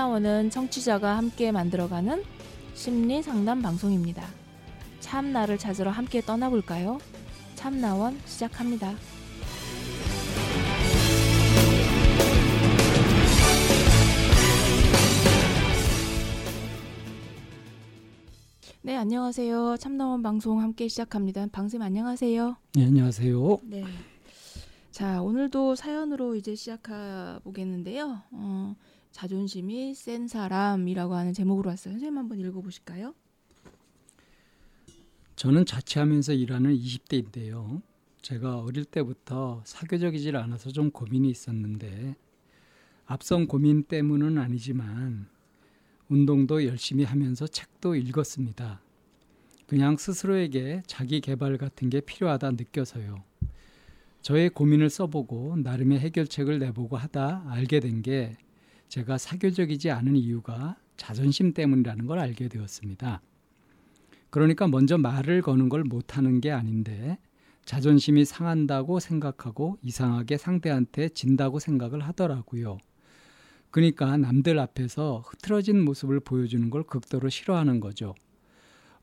참나원은 청취자가 함께 만들어가는 심리 상담 방송입니다. 참나를 찾으러 함께 떠나볼까요? 참나원 시작합니다. 네, 안녕하세요. 참나원 방송 함께 시작합니다. 방쌤 안녕하세요. 네, 안녕하세요. 네. 자, 오늘도 사연으로 이제 시작해 보겠는데요. 어, 자존심이 센 사람이라고 하는 제목으로 왔어요. 선생님 한번 읽어 보실까요? 저는 자취하면서 일하는 20대인데요. 제가 어릴 때부터 사교적이질 않아서 좀 고민이 있었는데 앞선 고민 때문은 아니지만 운동도 열심히 하면서 책도 읽었습니다. 그냥 스스로에게 자기 개발 같은 게 필요하다 느껴서요. 저의 고민을 써보고 나름의 해결책을 내보고 하다 알게 된게 제가 사교적이지 않은 이유가 자존심 때문이라는 걸 알게 되었습니다. 그러니까 먼저 말을 거는 걸 못하는 게 아닌데 자존심이 상한다고 생각하고 이상하게 상대한테 진다고 생각을 하더라고요. 그러니까 남들 앞에서 흐트러진 모습을 보여주는 걸 극도로 싫어하는 거죠.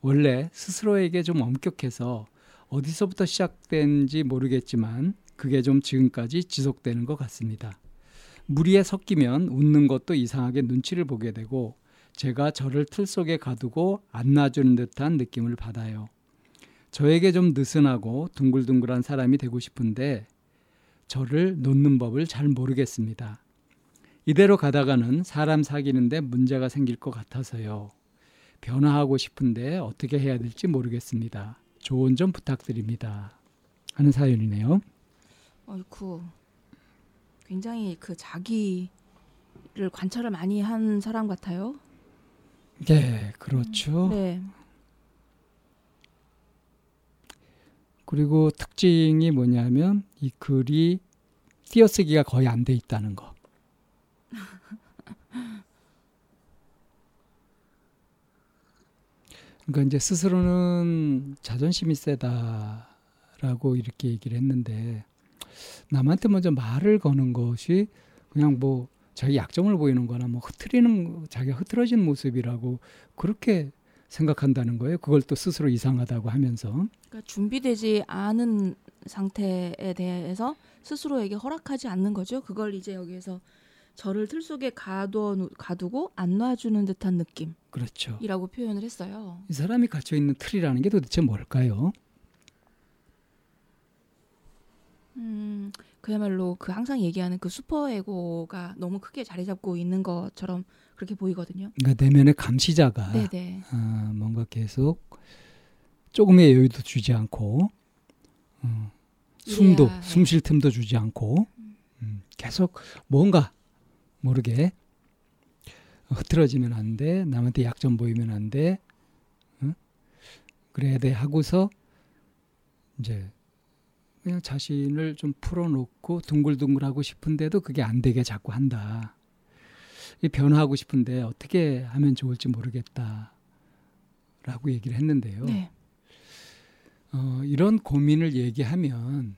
원래 스스로에게 좀 엄격해서 어디서부터 시작된지 모르겠지만 그게 좀 지금까지 지속되는 것 같습니다. 무리에 섞이면 웃는 것도 이상하게 눈치를 보게 되고 제가 저를 틀 속에 가두고 안 놔주는 듯한 느낌을 받아요. 저에게 좀 느슨하고 둥글둥글한 사람이 되고 싶은데 저를 놓는 법을 잘 모르겠습니다. 이대로 가다가는 사람 사귀는데 문제가 생길 것 같아서요. 변화하고 싶은데 어떻게 해야 될지 모르겠습니다. 조언 좀 부탁드립니다. 하는 사연이네요. 어이쿠. 굉장히 그 자기를 관찰을 많이 한 사람 같아요. 네, 그렇죠. 네. 그리고 특징이 뭐냐면 이 글이 띄어쓰기가 거의 안 돼 있다는 거. 그러니까 이제 스스로는 자존심이 세다라고 이렇게 얘기를 했는데 남한테 먼저 말을 거는 것이 그냥 뭐 자기 약점을 보이는 거나 뭐 흐트리는 자기가 흐트러진 모습이라고 그렇게 생각한다는 거예요. 그걸 또 스스로 이상하다고 하면서 그러니까 준비되지 않은 상태에 대해서 스스로에게 허락하지 않는 거죠. 그걸 이제 여기에서 저를 틀 속에 가둬 가두고 안 놔주는 듯한 느낌. 그렇죠. 이라고 표현을 했어요. 이 사람이 갇혀 있는 틀이라는 게 도대체 뭘까요? 음, 그야말로 그 항상 얘기하는 그 슈퍼에고가 너무 크게 자리 잡고 있는 것처럼 그렇게 보이거든요. 그러니까 내면의 감시자가 네네. 어, 뭔가 계속 조금의 여유도 주지 않고 어, 숨도 이래야 해. 숨쉴 틈도 주지 않고 음, 계속 뭔가 모르게 흐트러지면 안 돼. 남한테 약점 보이면 안 돼. 응? 그래야 돼 하고서 이제 그냥 자신을 좀 풀어놓고 둥글둥글하고 싶은데도 그게 안 되게 자꾸 한다. 이 변화하고 싶은데 어떻게 하면 좋을지 모르겠다. 라고 얘기를 했는데요. 네. 어, 이런 고민을 얘기하면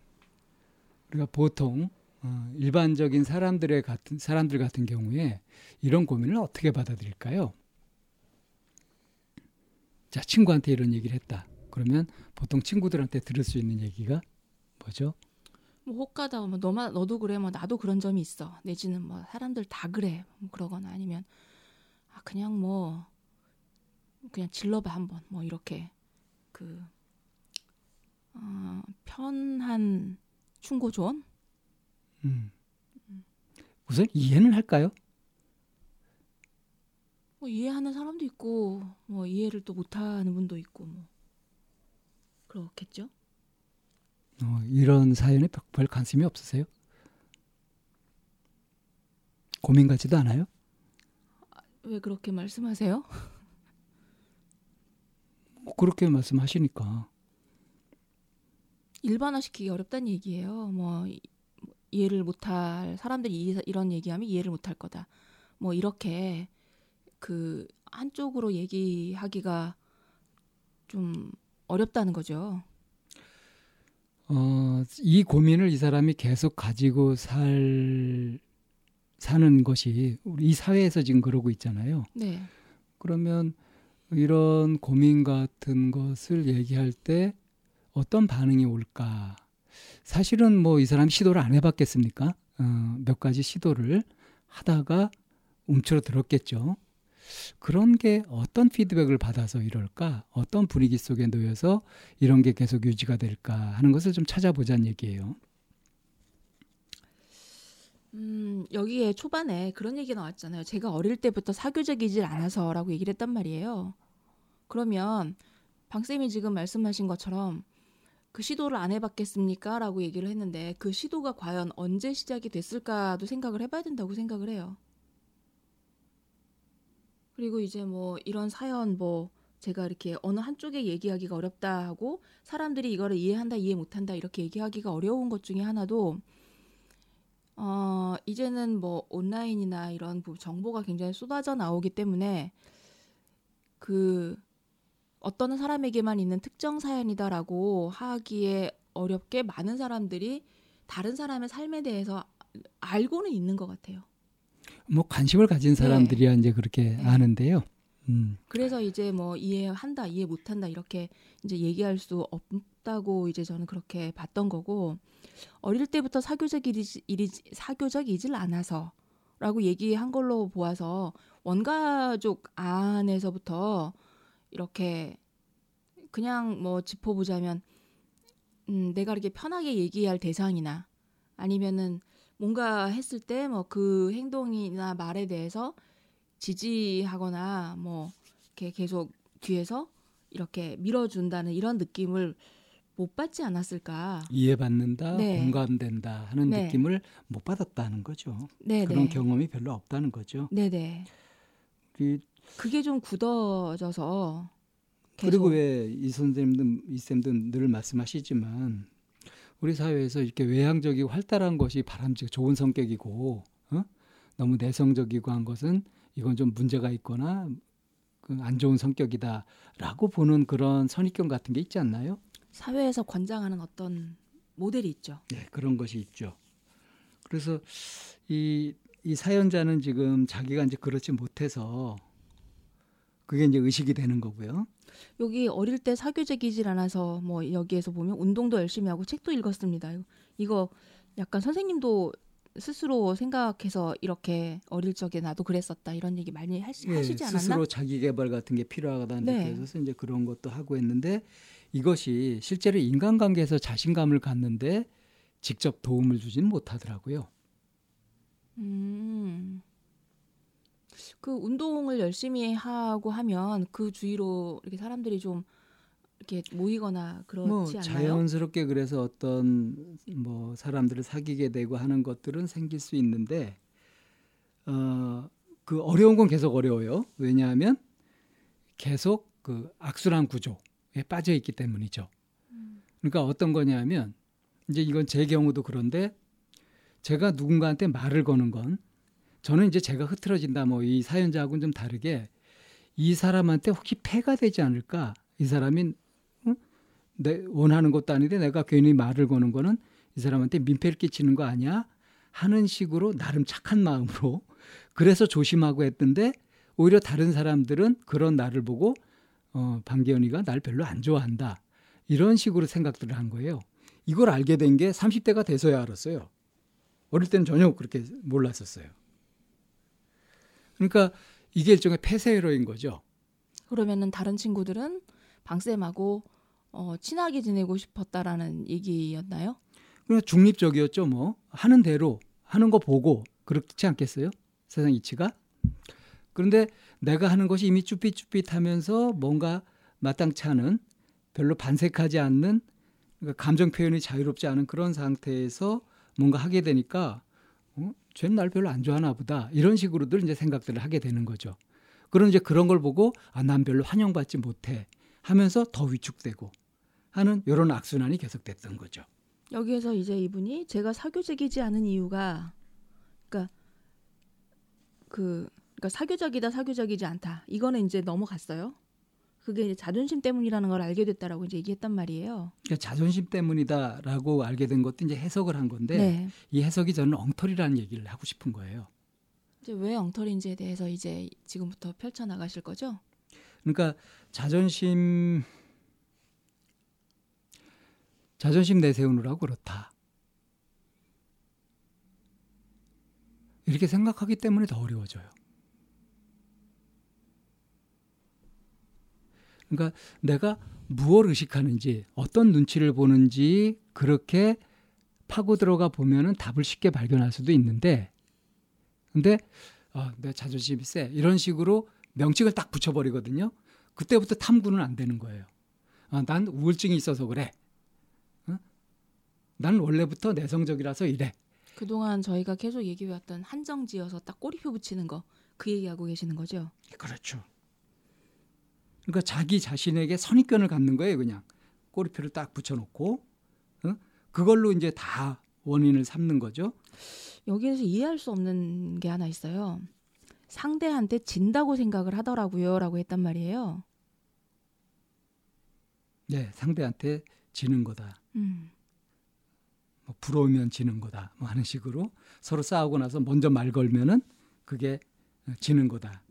우리가 보통 어, 일반적인 사람들의 같은 사람들 같은 경우에 이런 고민을 어떻게 받아들일까요? 자, 친구한테 이런 얘기를 했다. 그러면 보통 친구들한테 들을 수 있는 얘기가 뭐죠? 뭐 혹가다 뭐 너만 너도 그래 뭐 나도 그런 점이 있어 내지는 뭐 사람들 다 그래 뭐 그러거나 아니면 아 그냥 뭐 그냥 질러봐 한번 뭐 이렇게 그 어, 편한 충고 조언 음. 우선 이해는 할까요? 뭐 이해하는 사람도 있고 뭐 이해를 또 못하는 분도 있고 뭐 그렇겠죠. 어, 이런 사연에 별 관심이 없으세요? 고민 같지도 않아요? 왜 그렇게 말씀하세요? 뭐 그렇게 말씀하시니까 일반화시키기 어렵다는 얘기예요. 뭐 이- 이해를 못할 사람들이 이- 이런 얘기하면 이해를 못할 거다. 뭐 이렇게 그 한쪽으로 얘기하기가 좀 어렵다는 거죠. 어, 이 고민을 이 사람이 계속 가지고 살 사는 것이 우리 이 사회에서 지금 그러고 있잖아요. 네. 그러면 이런 고민 같은 것을 얘기할 때 어떤 반응이 올까? 사실은 뭐 이 사람이 시도를 안 해봤겠습니까? 어, 몇 가지 시도를 하다가 움츠러들었겠죠. 그런 게 어떤 피드백을 받아서 이럴까? 어떤 분위기 속에 놓여서 이런 게 계속 유지가 될까 하는 것을 좀 찾아보자는 얘기예요. 음, 여기에 초반에 그런 얘기 나왔잖아요. 제가 어릴 때부터 사교적이질 않아서라고 얘기를 했단 말이에요. 그러면 방쌤이 지금 말씀하신 것처럼 그 시도를 안 해봤겠습니까? 라고 얘기를 했는데 그 시도가 과연 언제 시작이 됐을까도 생각을 해봐야 된다고 생각을 해요. 그리고 이제 뭐 이런 사연 뭐 제가 이렇게 어느 한쪽에 얘기하기가 어렵다 하고 사람들이 이거를 이해한다 이해 못한다 이렇게 얘기하기가 어려운 것 중에 하나도 어 이제는 뭐 온라인이나 이런 정보가 굉장히 쏟아져 나오기 때문에 그 어떤 사람에게만 있는 특정 사연이다라고 하기에 어렵게 많은 사람들이 다른 사람의 삶에 대해서 알고는 있는 것 같아요. 뭐 관심을 가진 사람들이야 네. 이제 그렇게 네. 아는데요. 음. 그래서 이제 뭐 이해한다, 이해 못한다 이렇게 이제 얘기할 수 없다고 이제 저는 그렇게 봤던 거고 어릴 때부터 사교적이지 사교적이질 않아서라고 얘기한 걸로 보아서 원가족 안에서부터 이렇게 그냥 뭐 짚어보자면 음, 내가 이렇게 편하게 얘기할 대상이나 아니면은 뭔가 했을 때 뭐 그 행동이나 말에 대해서 지지하거나 뭐 이렇게 계속 뒤에서 이렇게 밀어준다는 이런 느낌을 못 받지 않았을까? 이해받는다, 네. 공감된다 하는 네. 느낌을 못 받았다는 거죠. 네, 그런 네. 경험이 별로 없다는 거죠. 네네. 그, 그게 좀 굳어져서 계속. 그리고 왜 이 선생님들, 이 쌤들 늘 말씀하시지만 우리 사회에서 이렇게 외향적이고 활달한 것이 바람직 좋은 성격이고 어? 너무 내성적이고 한 것은 이건 좀 문제가 있거나 그안 좋은 성격이다라고 보는 그런 선입견 같은 게 있지 않나요? 사회에서 권장하는 어떤 모델이 있죠. 네, 그런 것이 있죠. 그래서 이, 이 사연자는 지금 자기가 이제 그렇지 못해서 그게 이제 의식이 되는 거고요. 여기 어릴 때 사교적이질 않아서 뭐 여기에서 보면 운동도 열심히 하고 책도 읽었습니다. 이거 약간 선생님도 스스로 생각해서 이렇게 어릴 적에 나도 그랬었다 이런 얘기 많이 하시, 예, 지 않았나? 스스로 자기 개발 같은 게 필요하다는 네. 느껴서 이제 그런 것도 하고 했는데 이것이 실제로 인간관계에서 자신감을 갖는데 직접 도움을 주지는 못하더라고요. 음. 그 운동을 열심히 하고 하면 그 주위로 이렇게 사람들이 좀 이렇게 모이거나 그렇지 뭐 않나요? 자연스럽게 그래서 어떤 뭐 사람들을 사귀게 되고 하는 것들은 생길 수 있는데 어, 그 어려운 건 계속 어려워요. 왜냐하면 계속 그 악순환 구조에 빠져 있기 때문이죠. 그러니까 어떤 거냐면 이제 이건 제 경우도 그런데 제가 누군가한테 말을 거는 건 저는 이제 제가 흐트러진다 뭐 이 사연자하고는 좀 다르게 이 사람한테 혹시 폐가 되지 않을까 이 사람이 응? 내 원하는 것도 아닌데 내가 괜히 말을 거는 거는 이 사람한테 민폐를 끼치는 거 아니야 하는 식으로 나름 착한 마음으로 그래서 조심하고 했던데 오히려 다른 사람들은 그런 나를 보고 어, 방기현이가 날 별로 안 좋아한다 이런 식으로 생각들을 한 거예요. 이걸 알게 된 게 30대가 돼서야 알았어요. 어릴 때는 전혀 그렇게 몰랐었어요. 그러니까 이게 일종의 폐쇄로인 거죠. 그러면은 다른 친구들은 방쌤하고 어, 친하게 지내고 싶었다라는 얘기였나요? 그냥 중립적이었죠. 뭐 하는 대로 하는 거 보고 그렇지 않겠어요? 세상 이치가. 그런데 내가 하는 것이 이미 쭈삣쭈삣하면서 뭔가 마땅치 않은 별로 반색하지 않는 그러니까 감정 표현이 자유롭지 않은 그런 상태에서 뭔가 하게 되니까 어? 쟤는 날 별로 안 좋아하나 보다. 이런 식으로들 이제 생각들을 하게 되는 거죠. 그런 이제 그런 걸 보고 아, 난 별로 환영받지 못해 하면서 더 위축되고 하는 이런 악순환이 계속됐던 거죠. 여기에서 이제 이분이 제가 사교적이지 않은 이유가 그러니까 그 그러니까 사교적이다 사교적이지 않다 이거는 이제 넘어갔어요. 그게 이제 자존심 때문이라는 걸 알게 됐다라고 이제 얘기했단 말이에요. 그러니까 자존심 때문이다라고 알게 된 것도 이제 해석을 한 건데 네. 이 해석이 저는 엉터리라는 얘기를 하고 싶은 거예요. 이제 왜 엉터리인지에 대해서 이제 지금부터 펼쳐 나가실 거죠? 그러니까 자존심 자존심 내세우느라고 그렇다. 이렇게 생각하기 때문에 더 어려워져요. 그러니까 내가 무엇 의식하는지 어떤 눈치를 보는지 그렇게 파고 들어가 보면은 답을 쉽게 발견할 수도 있는데 근데 아, 내 자존심이 세 이런 식으로 명칭을 딱 붙여버리거든요. 그때부터 탐구는 안 되는 거예요. 아, 난 우울증이 있어서 그래. 어? 난 원래부터 내성적이라서 이래. 그동안 저희가 계속 얘기해왔던 한정지어서 딱 꼬리표 붙이는 거 그 얘기하고 계시는 거죠? 그렇죠. 그러니까 자기 자신에게 선입견을 갖는 거예요, 그냥 꼬리표를 딱 붙여놓고 어? 그걸로 이제 다 원인을 삼는 거죠. 여기에서 이해할 수 없는 게 하나 있어요. 상대한테 진다고 생각을 하더라고요라고 했단 말이에요. 네, 상대한테 지는 거다. 음. 뭐 부러우면 지는 거다. 뭐 하는 식으로 서로 싸우고 나서 먼저 말 걸면은 그게 지는 거다.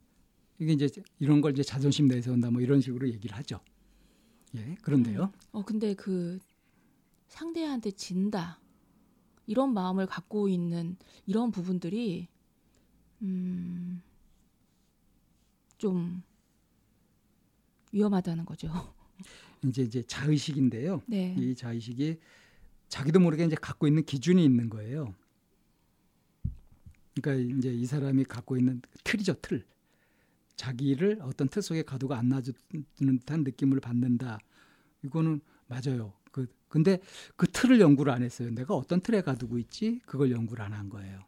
이게 이제 이런 걸 이제 자존심 내세운다 뭐 이런 식으로 얘기를 하죠. 예, 그런데요. 음. 어 근데 그 상대한테 진다 이런 마음을 갖고 있는 이런 부분들이 음. 좀 위험하다는 거죠. 이제 이제 자의식인데요. 네. 이 자의식이 자기도 모르게 이제 갖고 있는 기준이 있는 거예요. 그러니까 이제 이 사람이 갖고 있는 틀이죠, 틀. 자기를 어떤 틀 속에 가두고 안 놔주는 듯한 느낌을 받는다. 이거는 맞아요. 그 근데 그 틀을 연구를 안 했어요. 내가 어떤 틀에 가두고 있지? 그걸 연구를 안 한 거예요.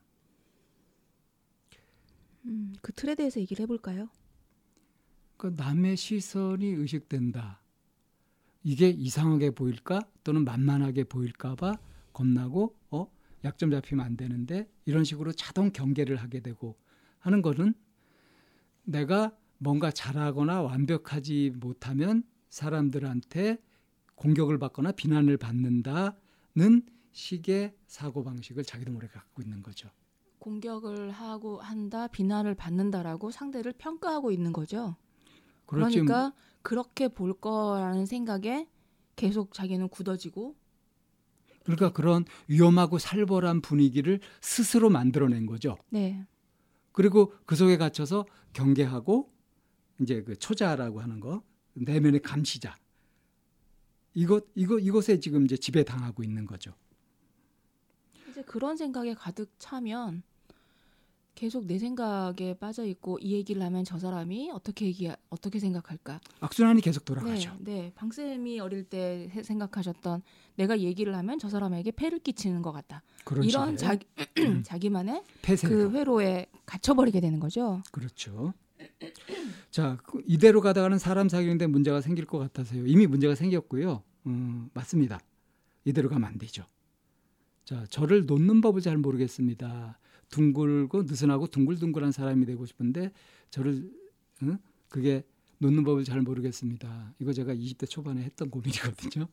음, 그 틀에 대해서 얘기를 해볼까요? 그 남의 시선이 의식된다. 이게 이상하게 보일까 또는 만만하게 보일까봐 겁나고 어 약점 잡히면 안 되는데 이런 식으로 자동 경계를 하게 되고 하는 거는 내가 뭔가 잘하거나 완벽하지 못하면 사람들한테 공격을 받거나 비난을 받는다는 식의 사고 방식을 자기도 모르게 갖고 있는 거죠. 공격을 하고 한다, 비난을 받는다라고 상대를 평가하고 있는 거죠. 그렇지. 그러니까 그렇게 볼 거라는 생각에 계속 자기는 굳어지고 그러니까 그런 위험하고 살벌한 분위기를 스스로 만들어낸 거죠. 네. 그리고 그 속에 갇혀서 경계하고 이제 그 초자라고 하는 거 내면의 감시자 이것 이거 이것에 지금 이제 지배 당하고 있는 거죠. 이제 그런 생각에 가득 차면 계속 내 생각에 빠져 있고 이 얘기를 하면 저 사람이 어떻게 얘기 어떻게 생각할까? 악순환이 계속 돌아가죠. 네, 네. 방 쌤이 어릴 때 생각하셨던 내가 얘기를 하면 저 사람에게 폐를 끼치는 것 같다. 그런 이런 자기 자기만의 폐쇄 그 회로에 갇혀버리게 되는 거죠. 그렇죠. 자그 이대로 가다가는 사람 사귀는데 문제가 생길 것 같아서요. 이미 문제가 생겼고요. 음, 맞습니다. 이대로 가면 안 되죠. 자 저를 놓는 법을 잘 모르겠습니다. 둥글고 느슨하고 둥글둥글한 사람이 되고 싶은데 저를 응? 그게 놓는 법을 잘 모르겠습니다. 이거 제가 20대 초반에 했던 고민이거든요.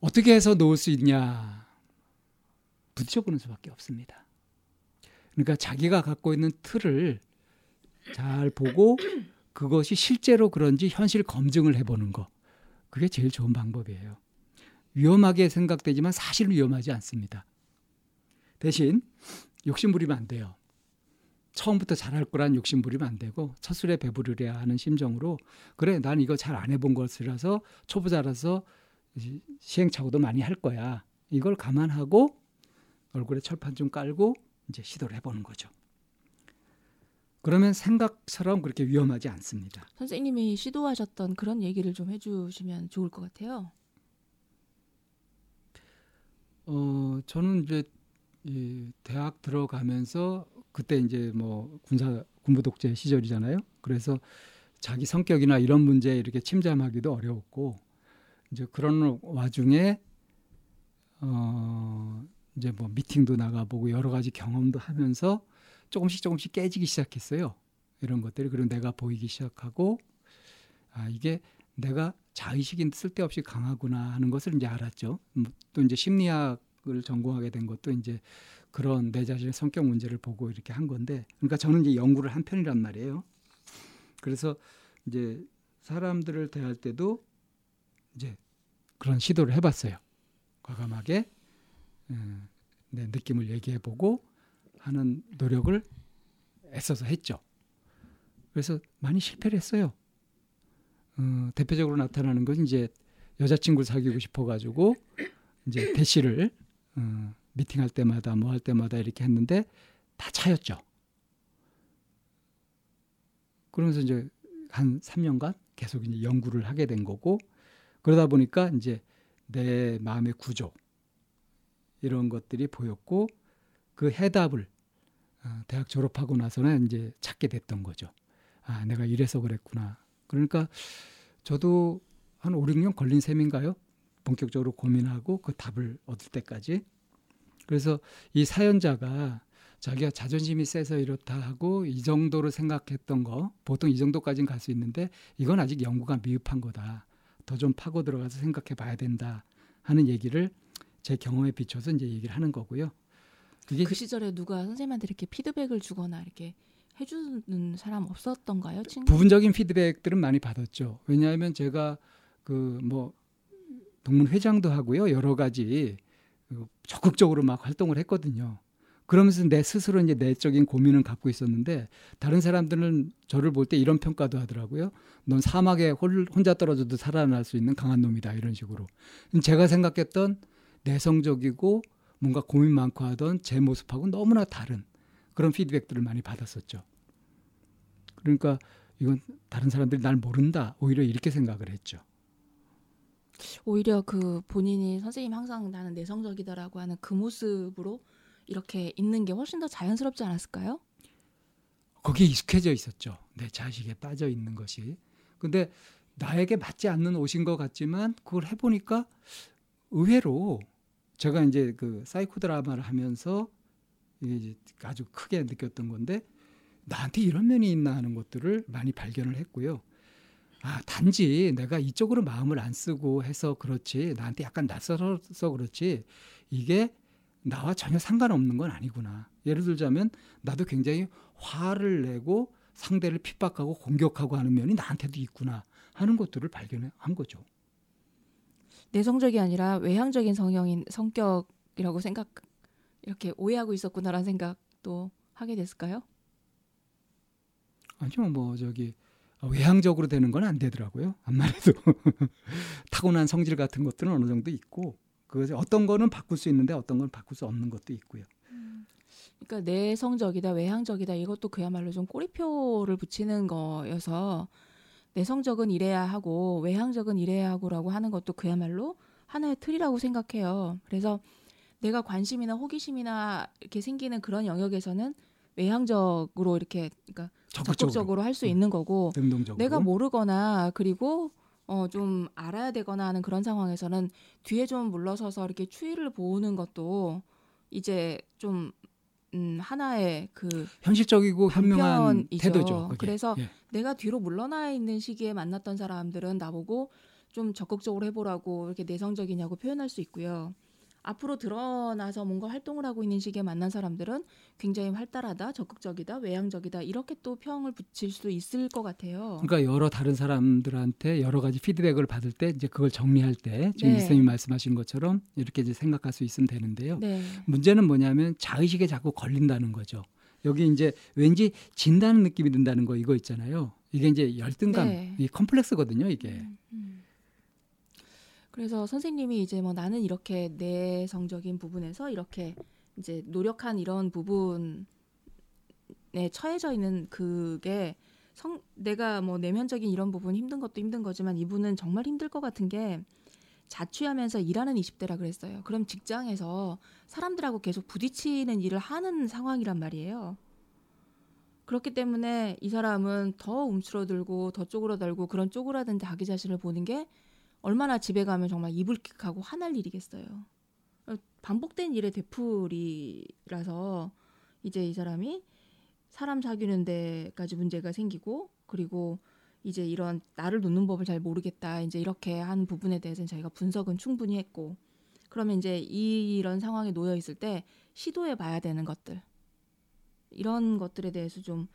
어떻게 해서 놓을 수 있냐? 부딪혀보는 수밖에 없습니다. 그러니까 자기가 갖고 있는 틀을 잘 보고 그것이 실제로 그런지 현실 검증을 해보는 거. 그게 제일 좋은 방법이에요. 위험하게 생각되지만 사실은 위험하지 않습니다. 대신 욕심 부리면 안 돼요. 처음부터 잘할 거란 욕심 부리면 안 되고 첫 술에 배부르려 하는 심정으로 그래 난 이거 잘 안 해본 것이라서 초보자라서 시행착오도 많이 할 거야. 이걸 감안하고 얼굴에 철판 좀 깔고 이제 시도를 해보는 거죠. 그러면 생각처럼 그렇게 위험하지 않습니다. 선생님이 시도하셨던 그런 얘기를 좀 해주시면 좋을 것 같아요. 어 저는 이제 이 대학 들어가면서 그때 이제 뭐 군사 군부 독재 시절이잖아요. 그래서 자기 성격이나 이런 문제에 이렇게 침잠하기도 어려웠고 이제 그런 와중에 어 이제 뭐 미팅도 나가보고 여러 가지 경험도 하면서 조금씩 조금씩 깨지기 시작했어요. 이런 것들이 그리고 내가 보이기 시작하고 아 이게 내가 자의식이 쓸데없이 강하구나 하는 것을 이제 알았죠. 뭐또 이제 심리학 을 전공하게 된 것도 이제 그런 내 자신의 성격 문제를 보고 이렇게 한 건데 그러니까 저는 이제 연구를 한 편이란 말이에요. 그래서 이제 사람들을 대할 때도 이제 그런 시도를 해봤어요. 과감하게 음, 내 느낌을 얘기해보고 하는 노력을 애써서 했죠. 그래서 많이 실패를 했어요. 어, 대표적으로 나타나는 건 이제 여자친구를 사귀고 싶어가지고 이제 대시를 어, 미팅할 때마다 뭐 할 때마다 이렇게 했는데 다 차였죠. 그러면서 이제 한 3년간 계속 이제 연구를 하게 된 거고 그러다 보니까 이제 내 마음의 구조 이런 것들이 보였고 그 해답을 어, 대학 졸업하고 나서는 이제 찾게 됐던 거죠. 아, 내가 이래서 그랬구나. 그러니까 저도 한 5, 6년 걸린 셈인가요? 본격적으로 고민하고 그 답을 얻을 때까지. 그래서 이 사연자가 자기가 자존심이 세서 이렇다 하고 이 정도로 생각했던 거 보통 이 정도까지는 갈 수 있는데 이건 아직 연구가 미흡한 거다. 더 좀 파고 들어가서 생각해 봐야 된다 하는 얘기를 제 경험에 비춰서 이제 얘기를 하는 거고요. 그게 그 시절에 누가 선생님한테 이렇게 피드백을 주거나 이렇게 해주는 사람 없었던가요? 친구? 부분적인 피드백들은 많이 받았죠. 왜냐하면 제가 그 뭐 동문 회장도 하고요 여러 가지 그 적극적으로 막 활동을 했거든요. 그러면서 내 스스로 이제 내적인 고민을 갖고 있었는데 다른 사람들은 저를 볼 때 이런 평가도 하더라고요. 넌 사막에 혼자 떨어져도 살아날 수 있는 강한 놈이다 이런 식으로. 제가 생각했던 내성적이고 뭔가 고민 많고 하던 제 모습하고 너무나 다른 그런 피드백들을 많이 받았었죠. 그러니까 이건 다른 사람들이 날 모른다 오히려 이렇게 생각을 했죠. 오히려 그 본인이 선생님 항상 나는 내성적이다라고 하는 그 모습으로 이렇게 있는 게 훨씬 더 자연스럽지 않았을까요? 거기에 익숙해져 있었죠. 내 자식에 빠져 있는 것이. 근데 나에게 맞지 않는 옷인 것 같지만 그걸 해보니까 의외로 제가 이제 그 사이코 드라마를 하면서 이게 아주 크게 느꼈던 건데 나한테 이런 면이 있나 하는 것들을 많이 발견을 했고요. 아, 단지 내가 이쪽으로 마음을 안 쓰고 해서 그렇지, 나한테 약간 낯설어서 그렇지, 이게 나와 전혀 상관없는 건 아니구나. 예를 들자면, 나도 굉장히 화를 내고 상대를 핍박하고 공격하고 하는 면이 나한테도 있구나 하는 것들을 발견한 거죠. 내성적이 아니라 외향적인 성형인 성격이라고 생각 이렇게 오해하고 있었구나라는 생각도 하게 됐을까요? 아니요, 뭐 저기 외향적으로 되는 건 안 되더라고요. 안말해도 타고난 성질 같은 것들은 어느 정도 있고 그 어떤 거는 바꿀 수 있는데 어떤 건 바꿀 수 없는 것도 있고요. 그러니까 내성적이다, 외향적이다 이것도 그야말로 좀 꼬리표를 붙이는 거여서 내성적은 이래야 하고 외향적은 이래야 하고라고 하는 것도 그야말로 하나의 틀이라고 생각해요. 그래서 내가 관심이나 호기심이나 이렇게 생기는 그런 영역에서는 외향적으로 이렇게 그러니까 적극적으로, 할 수 있는 거고 능동적으로. 내가 모르거나 그리고 어 좀 알아야 되거나 하는 그런 상황에서는 뒤에 좀 물러서서 이렇게 추위를 보는 것도 이제 좀 음, 하나의 그 현실적이고 현명한 태도죠. 그게. 그래서 예. 내가 뒤로 물러나 있는 시기에 만났던 사람들은 나보고 좀 적극적으로 해보라고 이렇게 내성적이냐고 표현할 수 있고요. 앞으로 드러나서 뭔가 활동을 하고 있는 시기에 만난 사람들은 굉장히 활달하다, 적극적이다, 외향적이다 이렇게 또 평을 붙일 수 있을 것 같아요. 그러니까 여러 다른 사람들한테 여러 가지 피드백을 받을 때 이제 그걸 정리할 때 지금 네. 이쌤이 말씀하신 것처럼 이렇게 이제 생각할 수 있으면 되는데요. 네. 문제는 뭐냐면 자의식에 자꾸 걸린다는 거죠. 여기 이제 왠지 진다는 느낌이 든다는 거 이거 있잖아요. 이게 이제 열등감, 네. 이 컴플렉스거든요, 이게. 음, 음. 그래서 선생님이 이제 뭐 나는 이렇게 내성적인 부분에서 이렇게 이제 노력한 이런 부분에 처해져 있는 그게 성 내가 뭐 내면적인 이런 부분 힘든 것도 힘든 거지만 이분은 정말 힘들 것 같은 게 자취하면서 일하는 20대라 그랬어요. 그럼 직장에서 사람들하고 계속 부딪히는 일을 하는 상황이란 말이에요. 그렇기 때문에 이 사람은 더 움츠러들고 더 쪼그러들고 그런 쪼그라든 자기 자신을 보는 게 얼마나 집에 가면 정말 이불킥하고 화날 일이겠어요. 반복된 일의 되풀이라서 이제 이 사람이 사람 사귀는 데까지 문제가 생기고 그리고 이제 이런 나를 놓는 법을 잘 모르겠다 이제 이렇게 한 부분에 대해서는 저희가 분석은 충분히 했고 그러면 이제 이, 이런 상황에 놓여 있을 때 시도해 봐야 되는 것들 이런 것들에 대해서 좀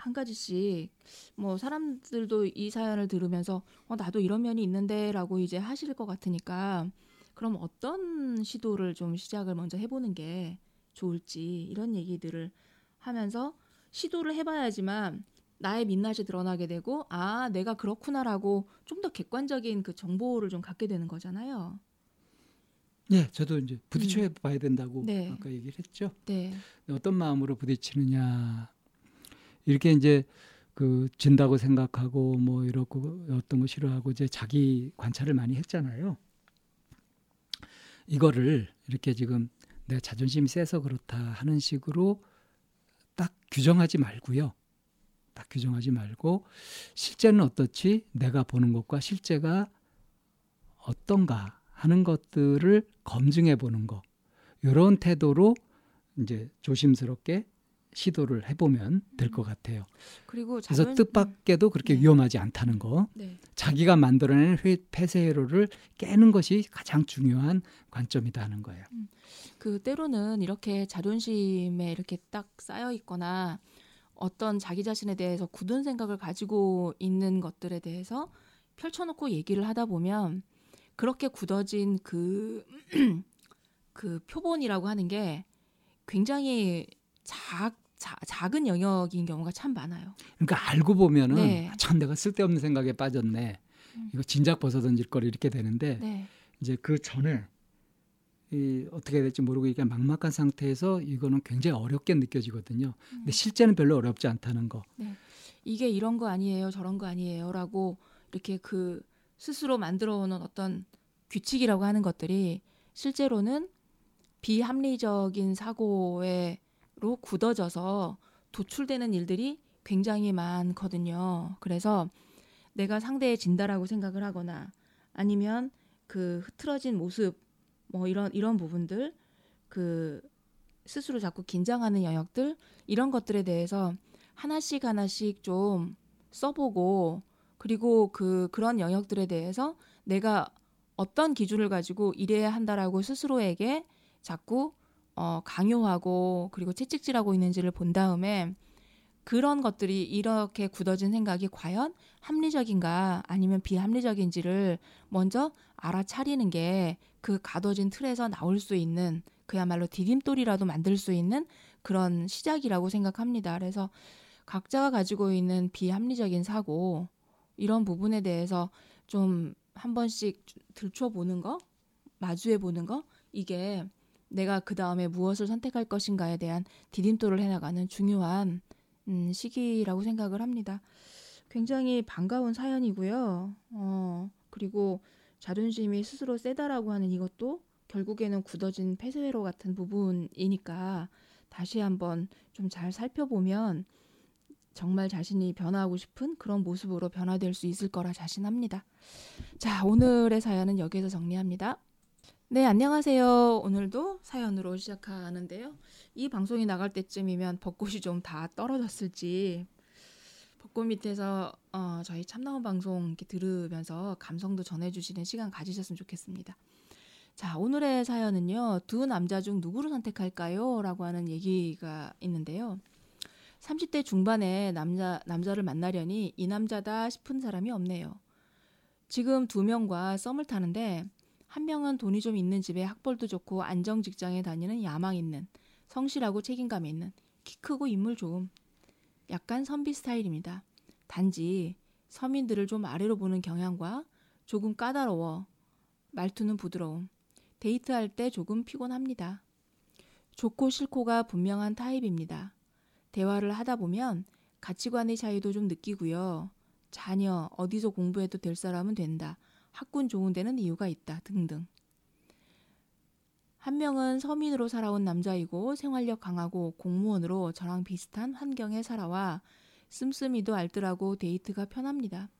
한 가지씩 뭐 사람들도 이 사연을 들으면서 어 나도 이런 면이 있는데라고 이제 하실 것 같으니까 그럼 어떤 시도를 좀 시작을 먼저 해보는 게 좋을지 이런 얘기들을 하면서 시도를 해봐야지만 나의 민낯이 드러나게 되고 아 내가 그렇구나라고 좀 더 객관적인 그 정보를 좀 갖게 되는 거잖아요. 네, 저도 이제 부딪혀 음. 봐야 된다고 네. 아까 얘기를 했죠. 네. 어떤 마음으로 부딪히느냐 이렇게 이제 그 진다고 생각하고 뭐 이렇고 어떤 거 싫어하고 이제 자기 관찰을 많이 했잖아요. 이거를 이렇게 지금 내 자존심이 세서 그렇다 하는 식으로 딱 규정하지 말고요. 딱 규정하지 말고 실제는 어떻지? 내가 보는 것과 실제가 어떤가 하는 것들을 검증해 보는 거. 이런 태도로 이제 조심스럽게 시도를 해보면 될 것 같아요. 그리고 자존... 그래서 뜻밖에도 그렇게 네. 위험하지 않다는 거. 네. 자기가 만들어낸 폐쇄 회로를 깨는 것이 가장 중요한 관점이다 하는 거예요. 음. 그 때로는 이렇게 자존심에 이렇게 딱 쌓여 있거나 어떤 자기 자신에 대해서 굳은 생각을 가지고 있는 것들에 대해서 펼쳐놓고 얘기를 하다 보면 그렇게 굳어진 그, 그 표본이라고 하는 게 굉장히 작, 자, 작은 영역인 경우가 참 많아요. 그러니까 알고 보면은 네. 참 내가 쓸데없는 생각에 빠졌네. 음. 이거 진작 벗어 던질 걸 이렇게 되는데 네. 이제 그 전에 이 어떻게 될지 모르고 이게 막막한 상태에서 이거는 굉장히 어렵게 느껴지거든요. 음. 근데 실제는 별로 어렵지 않다는 거. 네. 이게 이런 거 아니에요, 저런 거 아니에요라고 이렇게 그 스스로 만들어 오는 어떤 규칙이라고 하는 것들이 실제로는 비합리적인 사고에 로 굳어져서 도출되는 일들이 굉장히 많거든요. 그래서 내가 상대의 진다라고 생각을 하거나 아니면 그 흐트러진 모습 뭐 이런 이런 부분들 그 스스로 자꾸 긴장하는 영역들 이런 것들에 대해서 하나씩 하나씩 좀 써보고 그리고 그 그런 영역들에 대해서 내가 어떤 기준을 가지고 일해야 한다라고 스스로에게 자꾸 어, 강요하고 그리고 채찍질하고 있는지를 본 다음에 그런 것들이 이렇게 굳어진 생각이 과연 합리적인가 아니면 비합리적인지를 먼저 알아차리는 게 그 가둬진 틀에서 나올 수 있는 그야말로 디딤돌이라도 만들 수 있는 그런 시작이라고 생각합니다. 그래서 각자가 가지고 있는 비합리적인 사고 이런 부분에 대해서 좀 한 번씩 들춰보는 거, 마주해 보는 거 이게 내가 그 다음에 무엇을 선택할 것인가에 대한 디딤돌을 해나가는 중요한 음, 시기라고 생각을 합니다. 굉장히 반가운 사연이고요. 어, 그리고 자존심이 스스로 세다라고 하는 이것도 결국에는 굳어진 폐쇄회로 같은 부분이니까 다시 한번 좀 잘 살펴보면 정말 자신이 변화하고 싶은 그런 모습으로 변화될 수 있을 거라 자신합니다. 자, 오늘의 사연은 여기서 정리합니다. 네, 안녕하세요. 오늘도 사연으로 시작하는데요. 이 방송이 나갈 때쯤이면 벚꽃이 좀 다 떨어졌을지 벚꽃 밑에서 어, 저희 참나원 방송 이렇게 들으면서 감성도 전해주시는 시간 가지셨으면 좋겠습니다. 자, 오늘의 사연은요. 두 남자 중 누구를 선택할까요? 라고 하는 얘기가 있는데요. 30대 중반에 남자, 남자를 만나려니 이 남자다 싶은 사람이 없네요. 지금 두 명과 썸을 타는데 한 명은 돈이 좀 있는 집에 학벌도 좋고 안정 직장에 다니는 야망 있는 성실하고 책임감 있는 키 크고 인물 좋음 약간 선비 스타일입니다. 단지 서민들을 좀 아래로 보는 경향과 조금 까다로워 말투는 부드러움 데이트할 때 조금 피곤합니다. 좋고 싫고가 분명한 타입입니다. 대화를 하다 보면 가치관의 차이도 좀 느끼고요. 자녀 어디서 공부해도 될 사람은 된다. 학군 좋은 데는 이유가 있다 등등. 한 명은 서민으로 살아온 남자이고 생활력 강하고 공무원으로 저랑 비슷한 환경에 살아와 씀씀이도 알뜰하고 데이트가 편합니다.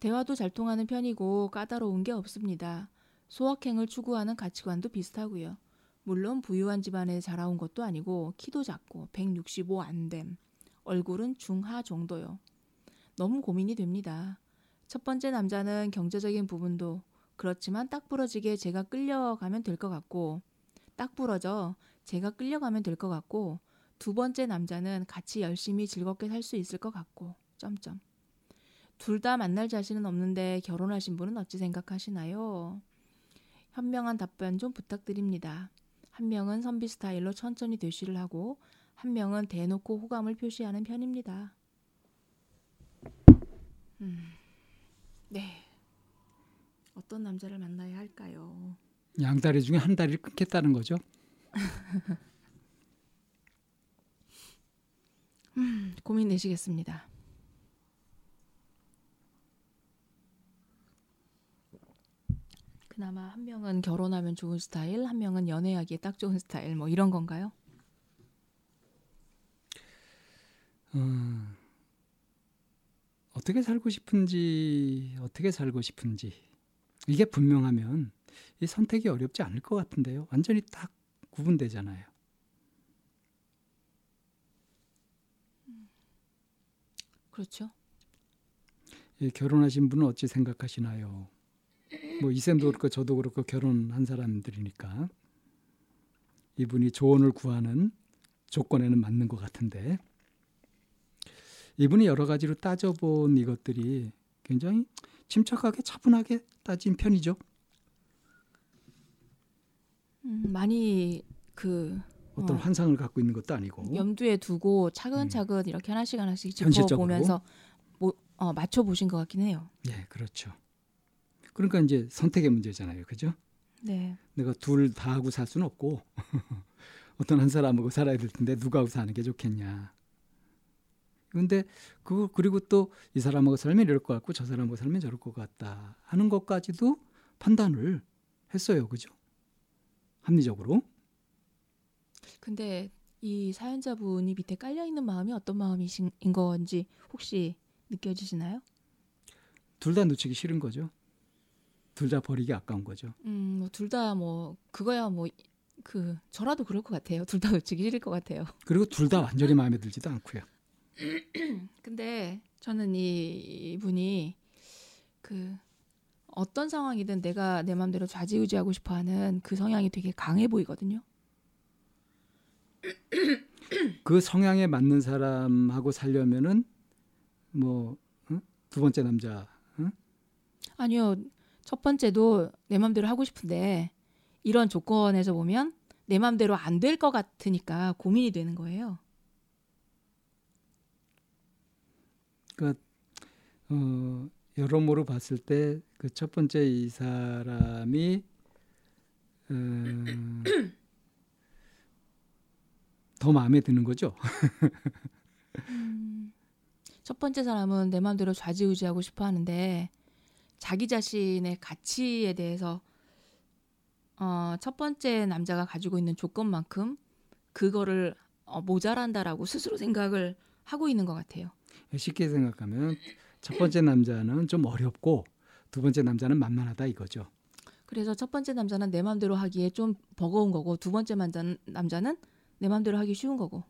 대화도 잘 통하는 편이고 까다로운 게 없습니다. 소확행을 추구하는 가치관도 비슷하고요. 물론 부유한 집안에 자라온 것도 아니고 키도 작고 165 안됨. 얼굴은 중하 정도요. 너무 고민이 됩니다. 첫 번째 남자는 경제적인 부분도 그렇지만 딱 부러지게 제가 끌려가면 될 것 같고 딱 부러져 제가 끌려가면 될 것 같고 두 번째 남자는 같이 열심히 즐겁게 살 수 있을 것 같고 점점 둘 다 만날 자신은 없는데 결혼하신 분은 어찌 생각하시나요? 현명한 답변 좀 부탁드립니다. 한 명은 선비 스타일로 천천히 대쉬를 하고 한 명은 대놓고 호감을 표시하는 편입니다. 음, 네. 어떤 남자를 만나야 할까요? 양 다리 중에 한 다리를 끊겠다는 거죠. 음, 고민 내시겠습니다. 그나마 한 명은 결혼하면 좋은 스타일, 한 명은 연애하기에 딱 좋은 스타일, 뭐 이런 건가요? 어, 어떻게 살고 싶은지, 어떻게 살고 싶은지 이게 분명하면 이 선택이 어렵지 않을 것 같은데요. 완전히 딱 구분되잖아요. 그렇죠. 예, 결혼하신 분은 어찌 생각하시나요? 뭐 이쌤도 그렇고 저도 그렇고 결혼한 사람들이니까 이분이 조언을 구하는 조건에는 맞는 것 같은데 이분이 여러 가지로 따져본 이것들이 굉장히 침착하게 차분하게 따진 편이죠. 음, 많이 그 어떤 어, 환상을 갖고 있는 것도 아니고 염두에 두고 차근차근 음. 이렇게 하나씩 하나씩. 짚어보면서 뭐, 어, 맞춰 보신 것 같긴 해요. 예 그렇죠. 그러니까 이제 선택의 문제잖아요, 그죠? 네. 내가 둘 다 하고 살 수는 없고 어떤 한 사람하고 살아야 될 텐데 누가 하고 사는 게 좋겠냐. 근데 그 그리고 또 이 사람하고 살면 이럴 것 같고 저 사람하고 살면 저럴 것 같다 하는 것까지도 판단을 했어요, 그죠? 합리적으로. 근데 이 사연자분이 밑에 깔려 있는 마음이 어떤 마음이신 건지 혹시 느껴지시나요? 둘 다 놓치기 싫은 거죠. 둘 다 버리기 아까운 거죠. 음, 뭐 둘 다 뭐 그거야 뭐 그 저라도 그럴 것 같아요. 둘 다 놓치기 싫을 것 같아요. 그리고 둘 다 완전히 마음에 들지도 않고요. 근데 저는 이 이분이 그 어떤 상황이든 내가 내 마음대로 좌지우지하고 싶어하는 그 성향이 되게 강해 보이거든요. 그 성향에 맞는 사람하고 살려면은 뭐두 번째 남자 아니요. 첫 번째도 내 맘대로 하고 싶은데 이런 조건에서 보면 내 맘대로 안 될 것 같으니까 고민이 되는 거예요. 어, 여러모로 봤을 때 그 첫 번째 이 사람이 음, 더 마음에 드는 거죠. 음, 첫 번째 사람은 내 맘대로 좌지우지하고 싶어 하는데 자기 자신의 가치에 대해서 어, 첫 번째 남자가 가지고 있는 조건만큼 그거를 어, 모자란다라고 스스로 생각을 하고 있는 것 같아요. 쉽게 생각하면 첫 번째 남자는 좀 어렵고 두 번째 남자는 만만하다 이거죠. 그래서 첫 번째 남자는 내 맘대로 하기에 좀 버거운 거고 두 번째 남자는, 남자는 내 맘대로 하기 쉬운 거고.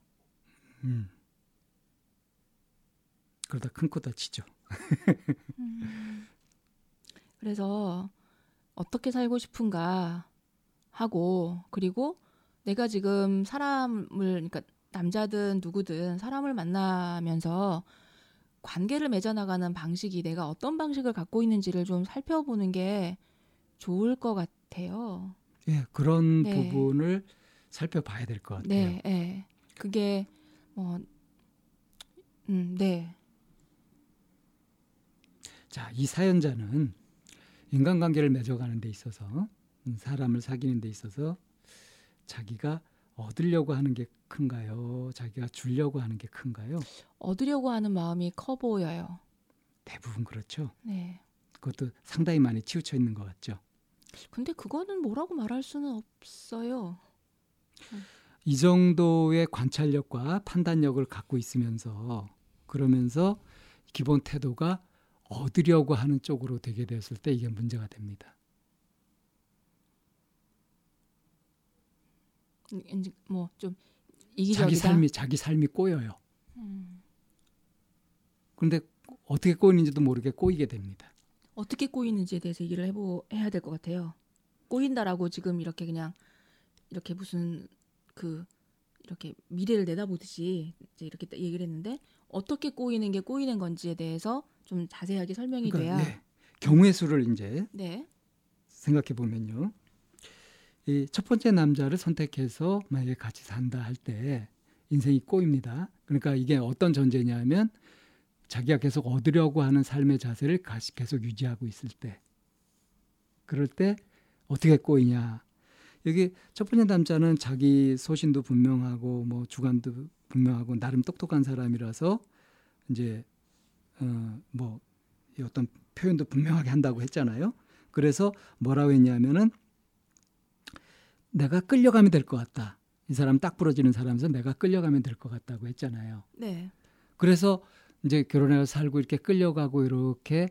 음. 그러다 큰 코 다치죠. 음. 그래서 어떻게 살고 싶은가 하고 그리고 내가 지금 사람을 그러니까 남자든 누구든 사람을 만나면서 관계를 맺어나가는 방식이 내가 어떤 방식을 갖고 있는지를 좀 살펴보는 게 좋을 것 같아요. 예, 그런 네. 부분을 살펴봐야 될 것 같아요. 네, 네. 그게 뭐, 음, 네, 자, 이 사연자는 인간관계를 맺어가는 데 있어서 음, 사람을 사귀는 데 있어서 자기가 얻으려고 하는 게 큰가요? 자기가 주려고 하는 게 큰가요? 얻으려고 하는 마음이 커 보여요. 대부분 그렇죠. 네. 그것도 상당히 많이 치우쳐 있는 것 같죠. 근데 그거는 뭐라고 말할 수는 없어요. 이 정도의 관찰력과 판단력을 갖고 있으면서 그러면서 기본 태도가 얻으려고 하는 쪽으로 되게 되었을 때 이게 문제가 됩니다. 이제 뭐좀 자기 이기적이다. 삶이 자기 삶이 꼬여요. 음, 그런데 어떻게 꼬이는지도 모르게 꼬이게 됩니다. 어떻게 꼬이는지에 대해서 얘기를 해보 해야 될 것 같아요. 꼬인다라고 지금 이렇게 그냥 이렇게 무슨 그 이렇게 미래를 내다보듯이 이제 이렇게 얘기를 했는데 어떻게 꼬이는 게 꼬이는 건지에 대해서 좀 자세하게 설명이 그러니까, 돼야 네. 경우의 수를 이제 네. 생각해 보면요. 이 첫 번째 남자를 선택해서 만약에 같이 산다 할 때 인생이 꼬입니다. 그러니까 이게 어떤 전제냐면 자기가 계속 얻으려고 하는 삶의 자세를 계속 유지하고 있을 때 그럴 때 어떻게 꼬이냐. 여기 첫 번째 남자는 자기 소신도 분명하고 뭐 주관도 분명하고 나름 똑똑한 사람이라서 이제 어뭐 어떤 표현도 분명하게 한다고 했잖아요. 그래서 뭐라고 했냐면은 내가 끌려가면 될 것 같다. 이 사람 딱 부러지는 사람에서 내가 끌려가면 될 것 같다고 했잖아요. 네. 그래서 이제 결혼해서 살고 이렇게 끌려가고 이렇게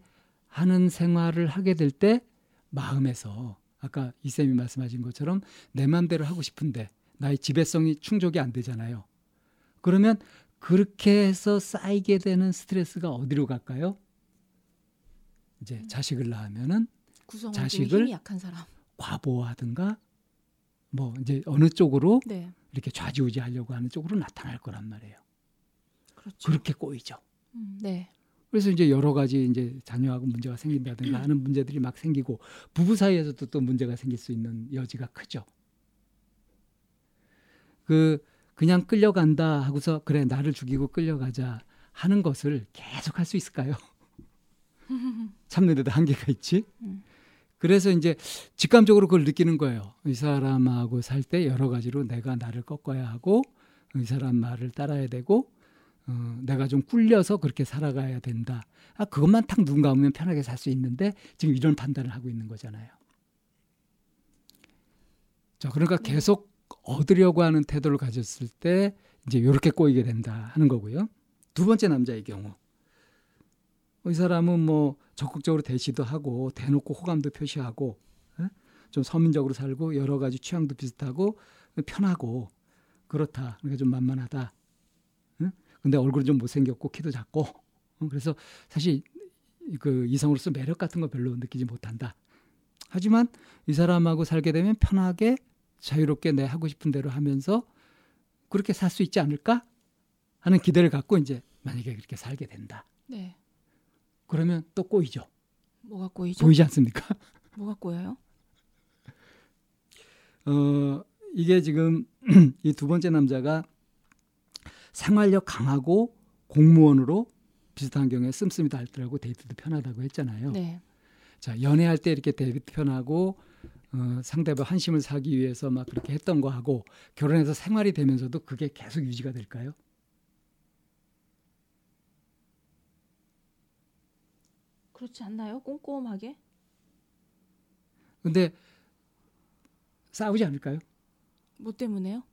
하는 생활을 하게 될 때 마음에서 아까 이쌤이 말씀하신 것처럼 내 마음대로 하고 싶은데 나의 지배성이 충족이 안 되잖아요. 그러면 그렇게 해서 쌓이게 되는 스트레스가 어디로 갈까요? 이제 자식을 낳으면은 자식을. 과보하든가 뭐 이제 어느 쪽으로 네. 이렇게 좌지우지하려고 하는 쪽으로 나타날 거란 말이에요. 그렇죠. 그렇게 꼬이죠. 음, 네. 그래서 이제 여러 가지 이제 자녀하고 문제가 생긴다든가 하는 문제들이 막 생기고 부부 사이에서도 또 문제가 생길 수 있는 여지가 크죠. 그 그냥 끌려간다 하고서 그래 나를 죽이고 끌려가자 하는 것을 계속 할 수 있을까요? 참는 데도 한계가 있지. 음. 그래서 이제 직감적으로 그걸 느끼는 거예요. 이 사람하고 살 때 여러 가지로 내가 나를 꺾어야 하고 이 사람 말을 따라야 되고 어, 내가 좀 꿀려서 그렇게 살아가야 된다. 아, 그것만 탁 눈 감으면 편하게 살 수 있는데 지금 이런 판단을 하고 있는 거잖아요. 자, 그러니까 네. 계속 얻으려고 하는 태도를 가졌을 때 이제 이렇게 꼬이게 된다 하는 거고요. 두 번째 남자의 경우. 이 사람은 뭐 적극적으로 대시도 하고 대놓고 호감도 표시하고 예? 좀 서민적으로 살고 여러 가지 취향도 비슷하고 편하고 그렇다. 그러니까 좀 만만하다. 응? 근데 얼굴은 좀 못생겼고 키도 작고 어, 그래서 사실 그 이성으로서 매력 같은 거 별로 느끼지 못한다. 하지만 이 사람하고 살게 되면 편하게 자유롭게 내 하고 싶은 대로 하면서 그렇게 살 수 있지 않을까 하는 기대를 갖고 이제 만약에 그렇게 살게 된다. 네. 그러면 또 꼬이죠. 뭐가 꼬이죠? 보이지 않습니까? 뭐가 꼬여요? 어, 이게 지금 이 두 번째 남자가 생활력 강하고 공무원으로 비슷한 경우에 씀씀이 닳더라고 데이트도 편하다고 했잖아요. 네. 자 연애할 때 이렇게 데이트 편하고 어, 상대방 한심을 사기 위해서 막 그렇게 했던 거 하고 결혼해서 생활이 되면서도 그게 계속 유지가 될까요? 그렇지 않나요? 꼼꼼하게? 근데 싸우지 않을까요? 뭐 때문에요?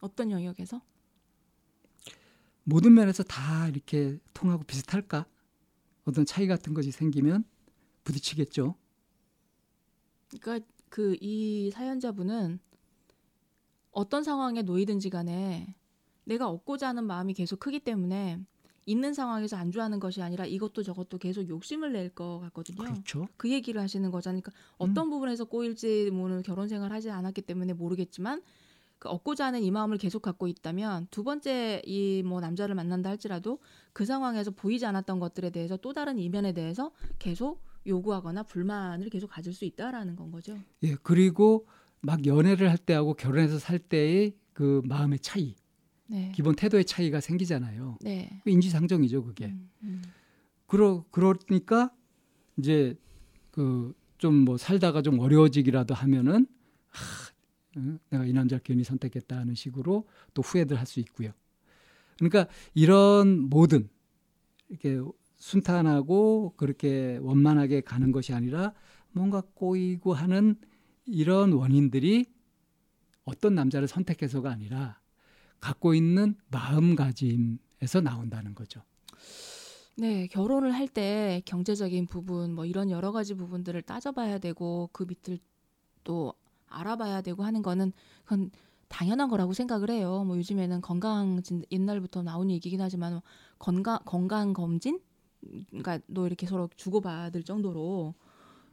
어떤 영역에서? 모든 면에서 다 이렇게 통하고 비슷할까? 어떤 차이 같은 것이 생기면 부딪히겠죠. 그러니까 그 이 사연자분은 어떤 상황에 놓이든지 간에 내가 얻고자 하는 마음이 계속 크기 때문에 있는 상황에서 안주하는 것이 아니라 이것도 저것도 계속 욕심을 낼 것 같거든요. 그렇죠. 그 얘기를 하시는 거잖아요. 그러니까 어떤 부분에서 꼬일지 뭐는 결혼 생활 하지 않았기 때문에 모르겠지만 그 얻고자 하는 이 마음을 계속 갖고 있다면 두 번째 이 뭐 남자를 만난다 할지라도 그 상황에서 보이지 않았던 것들에 대해서 또 다른 이면에 대해서 계속 요구하거나 불만을 계속 가질 수 있다라는 건 거죠. 예, 그리고 막 연애를 할 때하고 결혼해서 살 때의 그 마음의 차이, 네. 기본 태도의 차이가 생기잖아요. 네. 인지상정이죠, 그게. 음, 음. 그러 그러니까 이제 그 좀 뭐 살다가 좀 어려워지기라도 하면은 하, 응, 내가 이 남자를 괜히 선택했다 하는 식으로 또 후회들 할 수 있고요. 그러니까 이런 모든 이렇게 순탄하고 그렇게 원만하게 가는 것이 아니라 뭔가 꼬이고 하는 이런 원인들이 어떤 남자를 선택해서가 아니라 갖고 있는 마음가짐에서 나온다는 거죠. 네, 결혼을 할 때 경제적인 부분 뭐 이런 여러 가지 부분들을 따져봐야 되고 그 밑을 또 알아봐야 되고 하는 거는 그건 당연한 거라고 생각을 해요. 뭐 요즘에는 건강 진- 옛날부터 나온 얘기긴 하지만 건강 건강 검진 그러니까 너 이렇게 서로 주고받을 정도로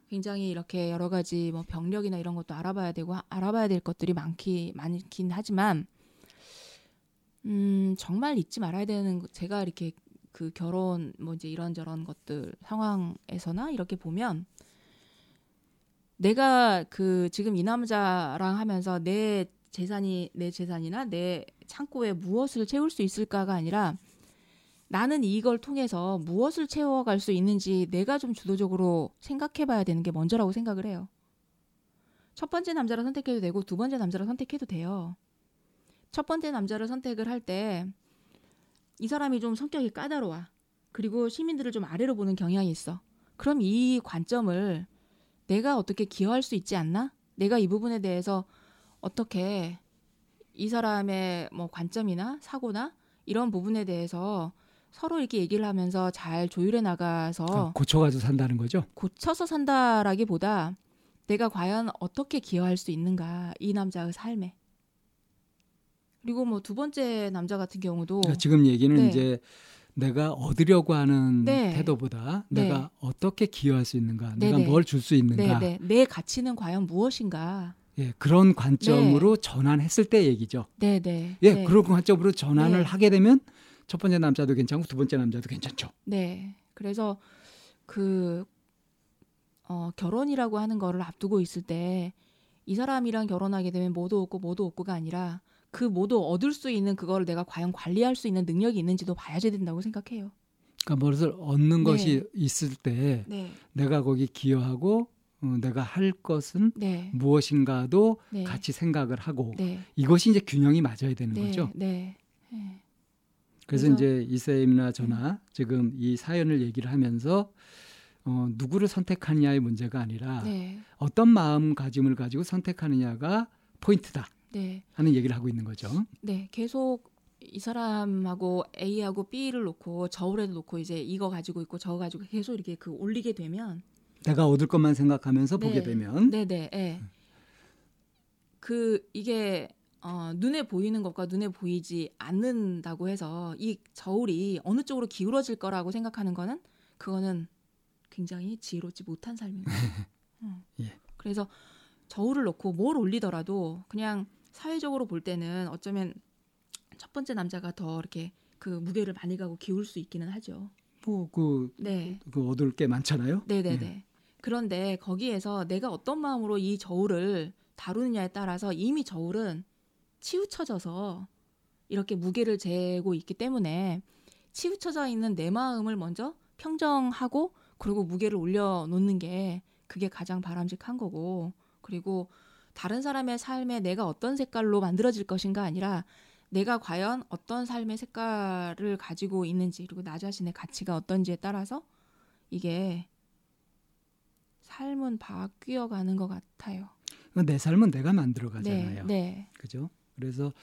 굉장히 이렇게 여러 가지 뭐 병력이나 이런 것도 알아봐야 되고 알아봐야 될 것들이 많기 많긴 하지만 음 정말 잊지 말아야 되는 제가 이렇게 그 결혼 뭐 이제 이런저런 것들 상황에서나 이렇게 보면 내가 그 지금 이 남자랑 하면서 내 재산이 내 재산이나 내 창고에 무엇을 채울 수 있을까가 아니라 나는 이걸 통해서 무엇을 채워갈 수 있는지 내가 좀 주도적으로 생각해 봐야 되는 게 먼저라고 생각을 해요. 첫 번째 남자를 선택해도 되고 두 번째 남자를 선택해도 돼요. 첫 번째 남자를 선택을 할 때 이 사람이 좀 성격이 까다로워. 그리고 시민들을 좀 아래로 보는 경향이 있어. 그럼 이 관점을 내가 어떻게 기여할 수 있지 않나? 내가 이 부분에 대해서 어떻게 이 사람의 뭐 관점이나 사고나 이런 부분에 대해서 서로 이렇게 얘기를 하면서 잘 조율해 나가서 그러니까 고쳐가지고 산다는 거죠. 고쳐서 산다라기보다 내가 과연 어떻게 기여할 수 있는가 이 남자의 삶에 그리고 뭐 두 번째 남자 같은 경우도 그러니까 지금 얘기는 네. 이제 내가 얻으려고 하는 네. 태도보다 네. 내가 어떻게 기여할 수 있는가, 네, 내가 네. 뭘줄 수 있는가, 네네 내 가치는 과연 무엇인가 예, 그런 관점으로 전환했을 때 얘기죠. 네 네 예, 네. 그런 관점으로 전환을 네. 하게 되면 첫 번째 남자도 괜찮고 두 번째 남자도 괜찮죠. 네. 그래서 그 어, 결혼이라고 하는 거를 앞두고 있을 때 이 사람이랑 결혼하게 되면 뭐도 없고 뭐도 없고가 아니라 그 뭐도 얻을 수 있는 그거를 내가 과연 관리할 수 있는 능력이 있는지도 봐야 된다고 생각해요. 그러니까 무엇을 얻는 네. 것이 있을 때 네. 내가 거기 기여하고 어, 내가 할 것은 네. 무엇인가도 네. 같이 생각을 하고 네. 이것이 이제 균형이 맞아야 되는 네. 거죠. 그래서, 그래서- 이제 이쌤이나 저나 지금 이 사연을 얘기를 하면서 어, 누구를 선택하느냐의 문제가 아니라 네. 어떤 마음가짐을 가지고 선택하느냐가 포인트다 네. 하는 얘기를 하고 있는 거죠. 네. 계속 이 사람하고 A하고 B를 놓고 저울에도 놓고 이제 이거 가지고 있고 저거 가지고 계속 이렇게 그 올리게 되면 내가 얻을 것만 생각하면서 네. 보게 되면 네네. 예. 그 이게 어, 눈에 보이는 것과 눈에 보이지 않는다고 해서 이 저울이 어느 쪽으로 기울어질 거라고 생각하는 거는 그거는 굉장히 지혜롭지 못한 삶인 거예요. 음. 예. 그래서 저울을 놓고 뭘 올리더라도 그냥 사회적으로 볼 때는 어쩌면 첫 번째 남자가 더 이렇게 그 무게를 많이 가고 기울 수 있기는 하죠. 뭐그 네. 그 얻을 게 많잖아요. 네네네. 예. 그런데 거기에서 내가 어떤 마음으로 이 저울을 다루느냐에 따라서 이미 저울은 치우쳐져서 이렇게 무게를 재고 있기 때문에 치우쳐져 있는 내 마음을 먼저 평정하고 그리고 무게를 올려놓는 게 그게 가장 바람직한 거고 그리고 다른 사람의 삶에 내가 어떤 색깔로 만들어질 것인가 아니라 내가 과연 어떤 삶의 색깔을 가지고 있는지 그리고 나 자신의 가치가 어떤지에 따라서 이게 삶은 바뀌어 가는 것 같아요. 내 삶은 내가 만들어 가잖아요. 네, 네. 그죠? 그래서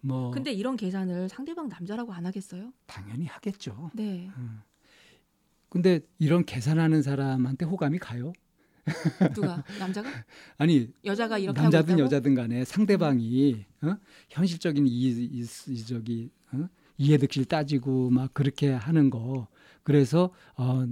뭐 근데 이런 계산을 상대방 남자라고 안 하겠어요? 당연히 하겠죠. 네. 음. 근데 이런 계산하는 사람한테 호감이 가요? 누가 남자가 아니 여자가 이렇게 남자든? 여자든 간에 상대방이 어? 현실적인 이, 이, 이 저기 어? 이해득실 따지고 막 그렇게 하는 거 그래서 어,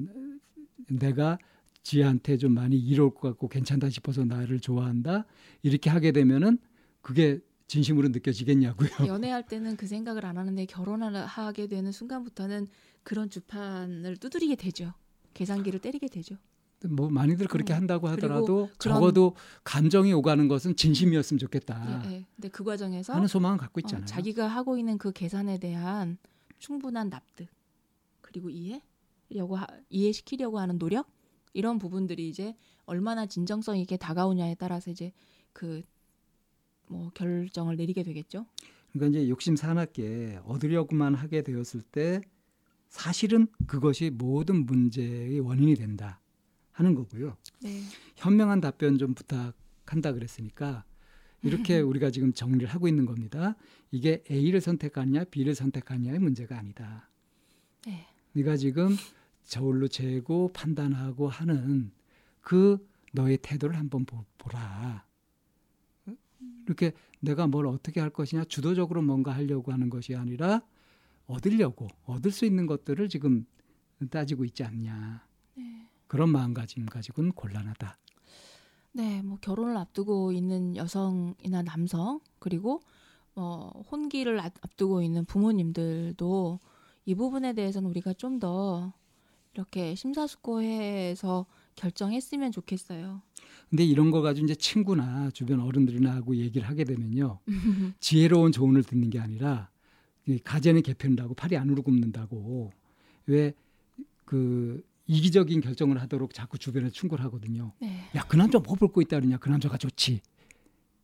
내가 지한테 좀 많이 이로울 것 같고 괜찮다 싶어서 나를 좋아한다 이렇게 하게 되면은 그게 진심으로 느껴지겠냐고요. 연애할 때는 그 생각을 안 하는데 결혼을 하게 되는 순간부터는 그런 주판을 두드리게 되죠. 계산기를 때리게 되죠. 뭐 많이들 그렇게 음. 한다고 하더라도 적어도 감정이 오가는 것은 진심이었으면 좋겠다 네, 네. 근데 그 과정에서 하는 소망을 갖고 어, 있잖아요. 자기가 하고 있는 그 계산에 대한 충분한 납득 그리고 이해려고 하, 이해시키려고 하는 노력 이런 부분들이 이제 얼마나 진정성 있게 다가오냐에 따라서 이제 그 뭐 결정을 내리게 되겠죠. 그러니까 이제 욕심 사납게 얻으려고만 하게 되었을 때 사실은 그것이 모든 문제의 원인이 된다 하는 거고요. 네. 현명한 답변 좀 부탁한다 그랬으니까 이렇게 우리가 지금 정리를 하고 있는 겁니다. 이게 A를 선택하느냐 B를 선택하느냐의 문제가 아니다. 네. 네가 지금 저울로 재고 판단하고 하는 그 너의 태도를 한번 보- 보라. 이렇게 내가 뭘 어떻게 할 것이냐 주도적으로 뭔가 하려고 하는 것이 아니라 얻으려고 얻을 수 있는 것들을 지금 따지고 있지 않냐. 네. 그런 마음가짐 가지고는 곤란하다. 네, 뭐 결혼을 앞두고 있는 여성이나 남성 그리고 뭐 혼기를 앞- 앞두고 있는 부모님들도 이 부분에 대해서는 우리가 좀 더 이렇게 심사숙고해서 결정했으면 좋겠어요. 근데 이런 거 가지고 이제 친구나 주변 어른들이나 하고 얘기를 하게 되면요. 지혜로운 조언을 듣는 게 아니라 이 가재는 개편다고 팔이 안으로 굽는다고 왜 그 이기적인 결정을 하도록 자꾸 주변에 충고를 하거든요. 네, 야, 그 남자 뭐 볼 거 있다 그러냐. 그 남자가 좋지.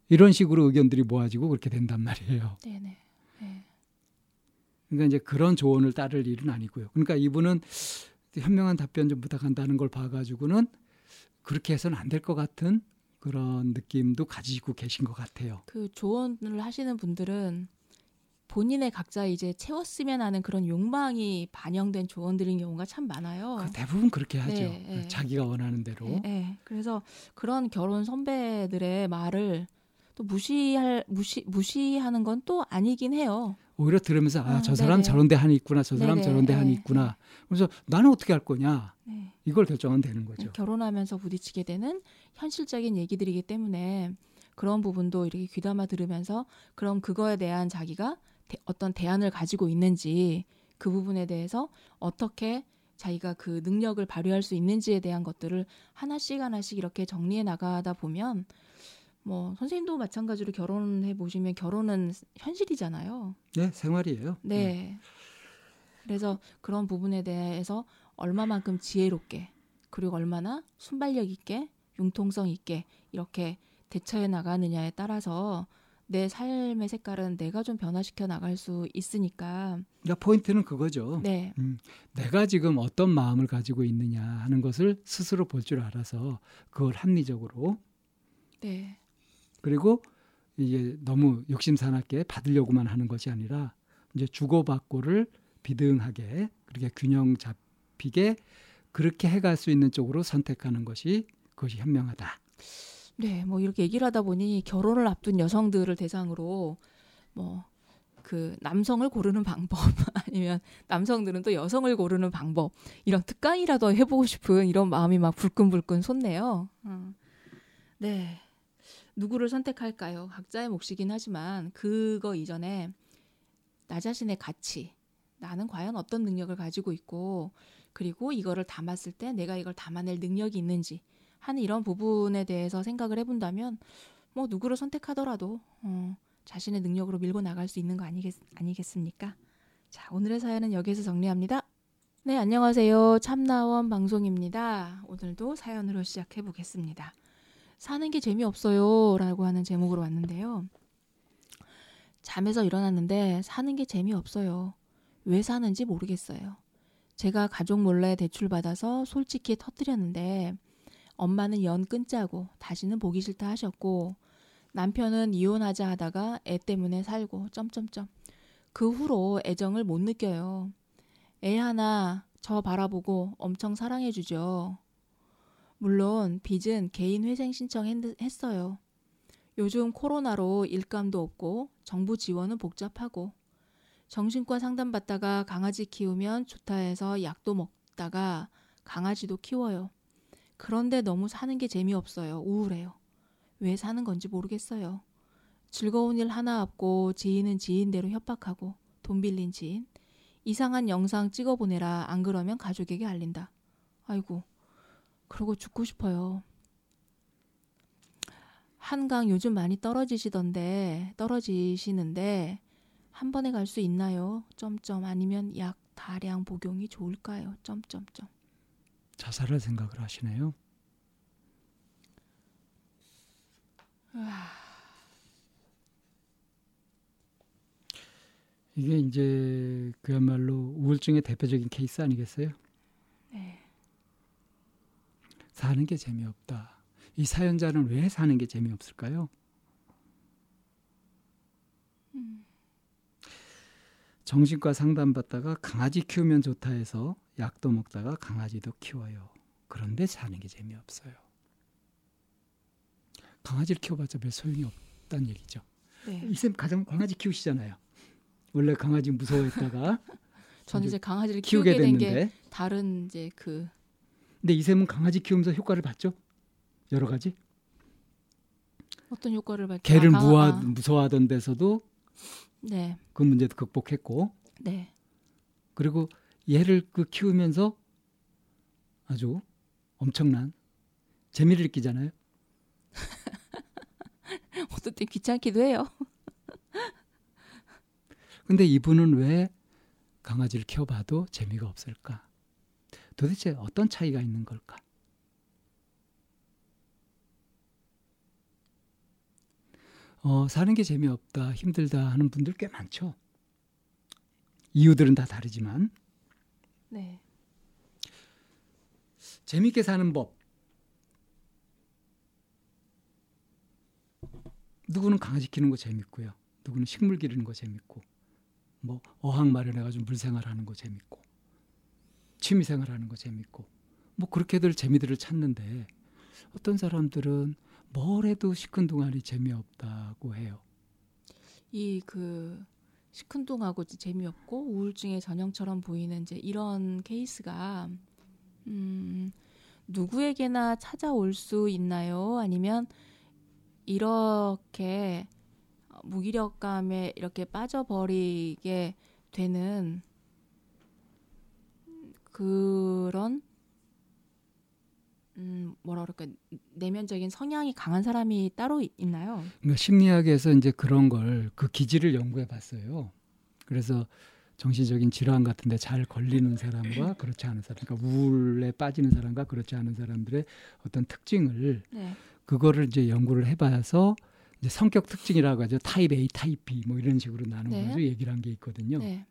이런 식으로 의견들이 모아지고 그렇게 된단 말이에요. 네, 네. 네. 그러니까 이제 그런 조언을 따를 일은 아니고요. 그러니까 이분은 현명한 답변 좀 부탁한다는 걸 봐가지고는 그렇게 해서는 안 될 것 같은 그런 느낌도 가지고 계신 것 같아요. 그 조언을 하시는 분들은 본인의 각자 이제 채웠으면 하는 그런 욕망이 반영된 조언들인 경우가 참 많아요. 그 대부분 그렇게 하죠. 네, 네. 자기가 원하는 대로. 예, 예. 그래서 그런 결혼 선배들의 말을 또 무시할 무시 무시하는 건 또 아니긴 해요. 오히려 들으면서 아, 아, 저 사람 네네. 저런 데 한이 있구나. 저 사람 네네, 저런 데 한이 네, 있구나. 그래서 나는 어떻게 할 거냐. 네. 이걸 결정하면 되는 거죠. 결혼하면서 부딪히게 되는 현실적인 얘기들이기 때문에 그런 부분도 이렇게 귀담아 들으면서 그럼 그거에 대한 자기가 대- 어떤 대안을 가지고 있는지 그 부분에 대해서 어떻게 자기가 그 능력을 발휘할 수 있는지에 대한 것들을 하나씩 하나씩 이렇게 정리해 나가다 보면 뭐 선생님도 마찬가지로 결혼해 보시면 결혼은 현실이잖아요. 네, 생활이에요. 네. 그래서 그런 부분에 대해서 얼마만큼 지혜롭게 그리고 얼마나 순발력 있게 융통성 있게 이렇게 대처해 나가느냐에 따라서 내 삶의 색깔은 내가 좀 변화시켜 나갈 수 있으니까 그러니까 포인트는 그거죠. 네. 내가 지금 어떤 마음을 가지고 있느냐 하는 것을 스스로 볼 줄 알아서 그걸 합리적으로 네. 그리고 이게 너무 욕심 사납게 받으려고만 하는 것이 아니라 이제 주고받고를 비등하게 그렇게 균형 잡히게 그렇게 해갈 수 있는 쪽으로 선택하는 것이 그것이 현명하다. 네, 뭐 이렇게 얘기를 하다 보니 결혼을 앞둔 여성들을 대상으로 뭐 그 남성을 고르는 방법 아니면 남성들은 또 여성을 고르는 방법 이런 특강이라도 해보고 싶은 이런 마음이 막 불끈불끈 솟네요. 음. 네, 누구를 선택할까요? 각자의 몫이긴 하지만 그거 이전에 나 자신의 가치, 나는 과연 어떤 능력을 가지고 있고 그리고 이거를 담았을 때 내가 이걸 담아낼 능력이 있는지 하는 이런 부분에 대해서 생각을 해본다면 뭐 누구를 선택하더라도 어, 자신의 능력으로 밀고 나갈 수 있는 거 아니겠, 아니겠습니까? 자 오늘의 사연은 여기서 정리합니다. 네 안녕하세요 참나원 방송입니다. 오늘도 사연으로 시작해 보겠습니다. 사는 게 재미없어요 라고 하는 제목으로 왔는데요. 잠에서 일어났는데 사는 게 재미없어요. 왜 사는지 모르겠어요. 제가 가족 몰래 대출 받아서 솔직히 터뜨렸는데 엄마는 연 끊자고 다시는 보기 싫다 하셨고 남편은 이혼하자 하다가 애 때문에 살고 점점점 그 후로 애정을 못 느껴요. 애 하나 저 바라보고 엄청 사랑해 주죠. 물론 빚은 개인 회생 신청했어요. 요즘 코로나로 일감도 없고 정부 지원은 복잡하고 정신과 상담받다가 강아지 키우면 좋다 해서 약도 먹다가 강아지도 키워요. 그런데 너무 사는 게 재미없어요. 우울해요. 왜 사는 건지 모르겠어요. 즐거운 일 하나 없고 지인은 지인대로 협박하고 돈 빌린 지인. 이상한 영상 찍어 보내라. 안 그러면 가족에게 알린다. 아이고, 그러고 죽고 싶어요. 한강 요즘 많이 떨어지시던데, 떨어지시는데, 한 번에 갈 수 있나요? 점점 아니면 약 다량 복용이 좋을까요? 점점점. 자살할 생각을 하시네요. 이게 이제 그야말로 우울증의 대표적인 케이스 아니겠어요? 네. 사는 게 재미없다. 이 사연자는 왜 사는 게 재미없을까요? 정신과 상담받다가 강아지 키우면 좋다 해서 약도 먹다가 강아지도 키워요. 그런데 사는 게 재미없어요. 강아지를 키워봤자 별 소용이 없다는 얘기죠. 네. 이쌤 가장 강아지 키우시잖아요. 원래 강아지 무서워했다가 저는 이제 강아지를 키우게 된게 됐는데. 다른 이제 그 근데 이샘은 강아지 키우면서 효과를 봤죠. 여러 가지. 어떤 효과를 받죠? 개를 아, 아, 무서워하던 데서도 네, 그 문제도 극복했고 네. 그리고 얘를 그 키우면서 아주 엄청난 재미를 느끼잖아요. 어떨 때 귀찮기도 해요. 근데 이분은 왜 강아지를 키워봐도 재미가 없을까? 도대체 어떤 차이가 있는 걸까? 어, 사는 게 재미없다, 힘들다 하는 분들 꽤 많죠. 이유들은 다 다르지만 네, 재밌게 사는 법. 누구는 강아지 키우는 거 재밌고요. 누구는 식물 기르는 거 재밌고, 뭐 어항 마련해 가지고 물생활 하는 거 재밌고, 취미 생활 하는 거 재밌고, 뭐 그렇게들 재미들을 찾는데 어떤 사람들은 뭘 해도 시큰둥하니 재미없다고 해요. 이그 시큰둥하고 재미없고 우울증의 전형처럼 보이는 이제 이런 케이스가 음, 누구에게나 찾아올 수 있나요? 아니면 이렇게 무기력감에 이렇게 빠져버리게 되는 그런 음, 뭐라 그럴까 내면적인 성향이 강한 사람이 따로 있- 있나요? 그러니까 심리학에서 이제 그런 걸 그 기질을 연구해 봤어요. 그래서 정신적인 질환 같은데 잘 걸리는 사람과 그렇지 않은 사람, 그러니까 우울에 빠지는 사람과 그렇지 않은 사람들의 어떤 특징을 네. 그거를 이제 연구를 해봐서 이제 성격 특징이라고 하죠. 타입 A, 타입 B 뭐 이런 식으로 나눠가지고 네. 얘기를 한 게 있거든요. 네.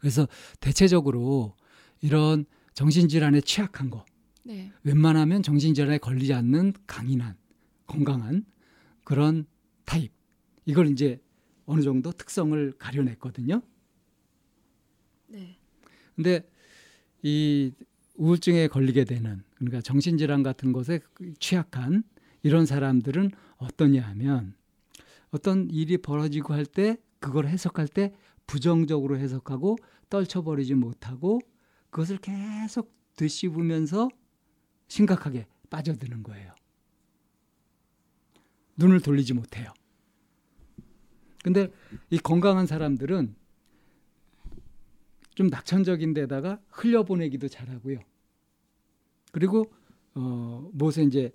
그래서 대체적으로 이런 정신질환에 취약한 거, 네. 웬만하면 정신질환에 걸리지 않는 강인한 건강한 그런 타입 이걸 이제 어느 정도 특성을 가려냈거든요. 네. 근데 이 우울증에 걸리게 되는 그러니까 정신질환 같은 것에 취약한 이런 사람들은 어떠냐 하면 어떤 일이 벌어지고 할 때 그걸 해석할 때 부정적으로 해석하고 떨쳐버리지 못하고 그것을 계속 되씹으면서 심각하게 빠져드는 거예요. 눈을 돌리지 못해요. 근데 이 건강한 사람들은 좀 낙천적인 데다가 흘려보내기도 잘하고요. 그리고 어 무엇에 이제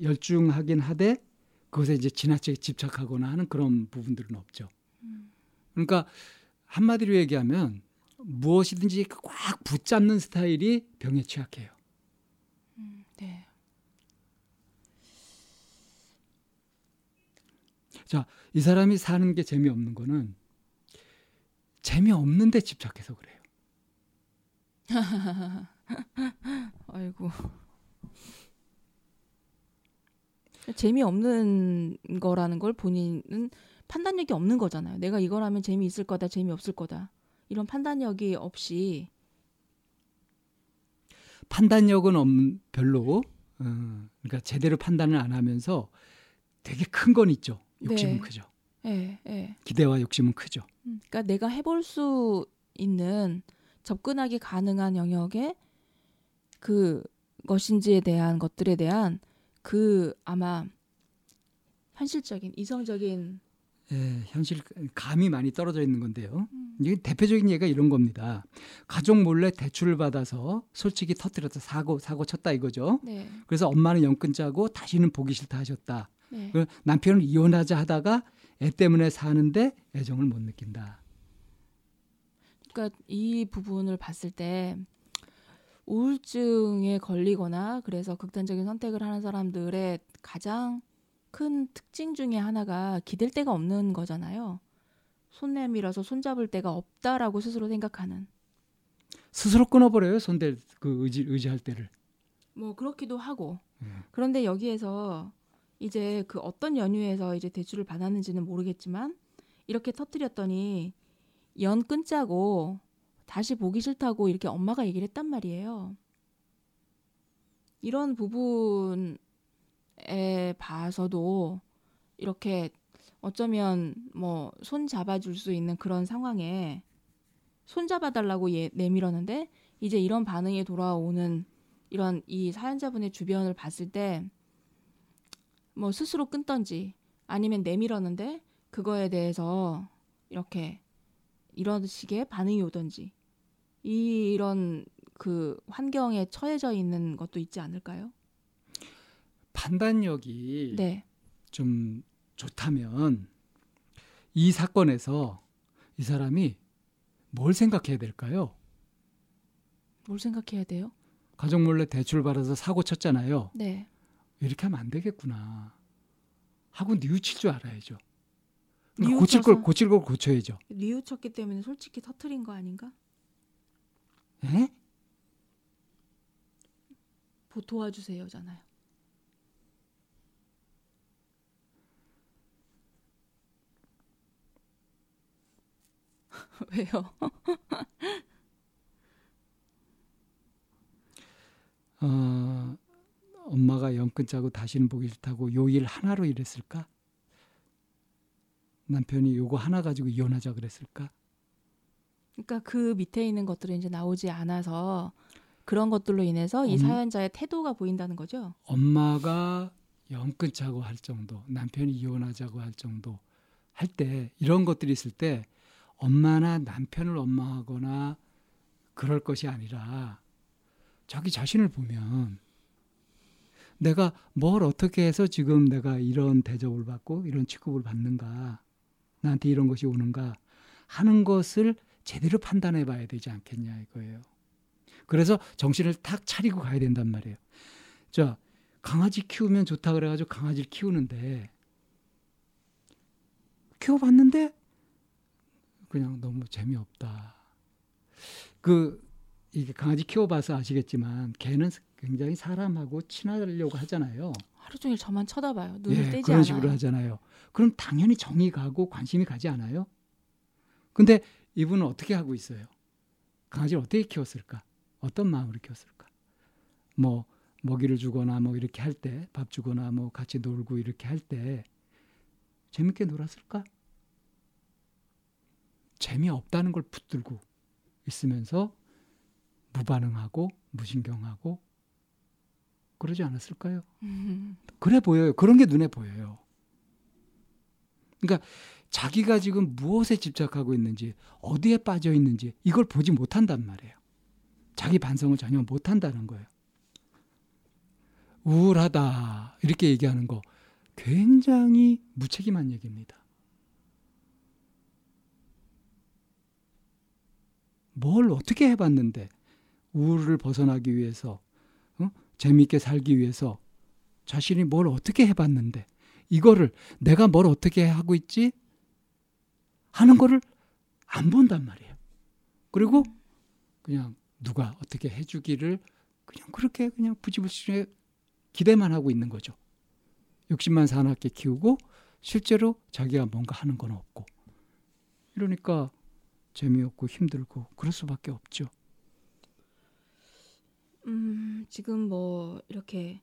열중하긴 하되 그것에 이제 지나치게 집착하거나 하는 그런 부분들은 없죠. 그러니까 한마디로 얘기하면 무엇이든지 꽉 붙잡는 스타일이 병에 취약해요. 네. 이 사람이 사는 게 재미없는 거는 재미없는 데 집착해서 그래요. 아이고. 재미없는 거라는 걸 본인은 판단력이 없는 거잖아요. 내가 이걸 하면 재미있을 거다, 재미없을 거다. 이런 판단력이 없이 판단력은 없, 별로 어, 그러니까 제대로 판단을 안 하면서 되게 큰 건 있죠. 욕심은 네. 크죠. 예, 예. 기대와 욕심은 크죠. 음, 그러니까 내가 해볼 수 있는 접근하기 가능한 영역에 그 것인지에 대한 것들에 대한 그 아마 현실적인 이성적인 예, 현실 감이 많이 떨어져 있는 건데요. 음. 이게 대표적인 예가 이런 겁니다. 가족 몰래 대출을 받아서 솔직히 터뜨렸다 사고 사고 쳤다 이거죠. 네, 그래서 엄마는 연끈 짜고 다시는 보기 싫다 하셨다. 네, 그 남편은 이혼하자 하다가 애 때문에 사는데 애정을 못 느낀다. 그러니까 이 부분을 봤을 때 우울증에 걸리거나 그래서 극단적인 선택을 하는 사람들의 가장 큰 특징 중에 하나가 기댈 데가 없는 거잖아요. 손 내밀어서 손잡을 데가 없다라고 스스로 생각하는. 스스로 끊어버려요. 손댈 그 의지 의지할 때를. 뭐 그렇기도 하고. 음. 그런데 여기에서 이제 그 어떤 연유에서 이제 대출을 받았는지는 모르겠지만 이렇게 터뜨렸더니 연 끊자고 다시 보기 싫다고 이렇게 엄마가 얘기를 했단 말이에요. 이런 부분에 봐서도 이렇게 어쩌면 뭐 손 잡아줄 수 있는 그런 상황에 손 잡아 달라고 얘 내밀었는데 이제 이런 반응이 돌아오는 이런 이 사연자분의 주변을 봤을 때 뭐 스스로 끊던지 아니면 내밀었는데 그거에 대해서 이렇게 이런 식의 반응이 오던지 이런 그 환경에 처해져 있는 것도 있지 않을까요? 판단력이 네. 좀 좋다면 이 사건에서 이 사람이 뭘 생각해야 될까요? 뭘 생각해야 돼요? 가족 몰래 대출 받아서 사고 쳤잖아요. 네. 이렇게 하면 안 되겠구나. 하고 뉘우칠 줄 알아야죠. 뉘우쳐서? 고칠 걸 고칠 걸 고쳐야죠. 뉘우쳤기 때문에 솔직히 터트린 거 아닌가? 에? 보 도와주세요잖아요. 왜요? 어, 엄마가 연끈 짜고 다시는 보기 싫다고 요 일 하나로 이랬을까? 남편이 요거 하나 가지고 이혼하자 그랬을까? 그러니까 그 밑에 있는 것들은 이제 나오지 않아서 그런 것들로 인해서 이 음. 사연자의 태도가 보인다는 거죠. 엄마가 연끈 짜고 할 정도, 남편이 이혼하자고 할 정도 할 때 이런 것들이 있을 때 엄마나 남편을 원망하거나 그럴 것이 아니라 자기 자신을 보면 내가 뭘 어떻게 해서 지금 내가 이런 대접을 받고 이런 취급을 받는가 나한테 이런 것이 오는가 하는 것을 제대로 판단해 봐야 되지 않겠냐 이거예요. 그래서 정신을 탁 차리고 가야 된단 말이에요. 자, 강아지 키우면 좋다 그래가지고 강아지를 키우는데 키워봤는데 그냥 너무 재미없다. 그 이게 강아지 키워봐서 아시겠지만 개는 굉장히 사람하고 친하려고 하잖아요. 하루 종일 저만 쳐다봐요. 눈을 예, 떼지 그런 않아요. 식으로 하잖아요. 그럼 당연히 정이 가고 관심이 가지 않아요? 근데 이분은 어떻게 하고 있어요? 강아지를 어떻게 키웠을까? 어떤 마음으로 키웠을까? 뭐 먹이를 주거나 뭐 이렇게 할 때 밥 주거나 뭐 같이 놀고 이렇게 할 때 재밌게 놀았을까? 재미없다는 걸 붙들고 있으면서 무반응하고 무신경하고 그러지 않았을까요? 음, 그래 보여요. 그런 게 눈에 보여요. 그러니까 자기가 지금 무엇에 집착하고 있는지, 어디에 빠져 있는지 이걸 보지 못한단 말이에요. 자기 반성을 전혀 못한다는 거예요. 우울하다 이렇게 얘기하는 거 굉장히 무책임한 얘기입니다. 뭘 어떻게 해봤는데 우울을 벗어나기 위해서 어? 재미있게 살기 위해서 자신이 뭘 어떻게 해봤는데 이거를 내가 뭘 어떻게 하고 있지 하는 거를 안 본단 말이에요. 그리고 그냥 누가 어떻게 해주기를 그냥 그렇게 그냥 부지불식에 기대만 하고 있는 거죠. 욕심만 사납게 키우고 실제로 자기가 뭔가 하는 건 없고 이러니까 재미없고 힘들고 그럴 수밖에 없죠. 음, 지금 뭐 이렇게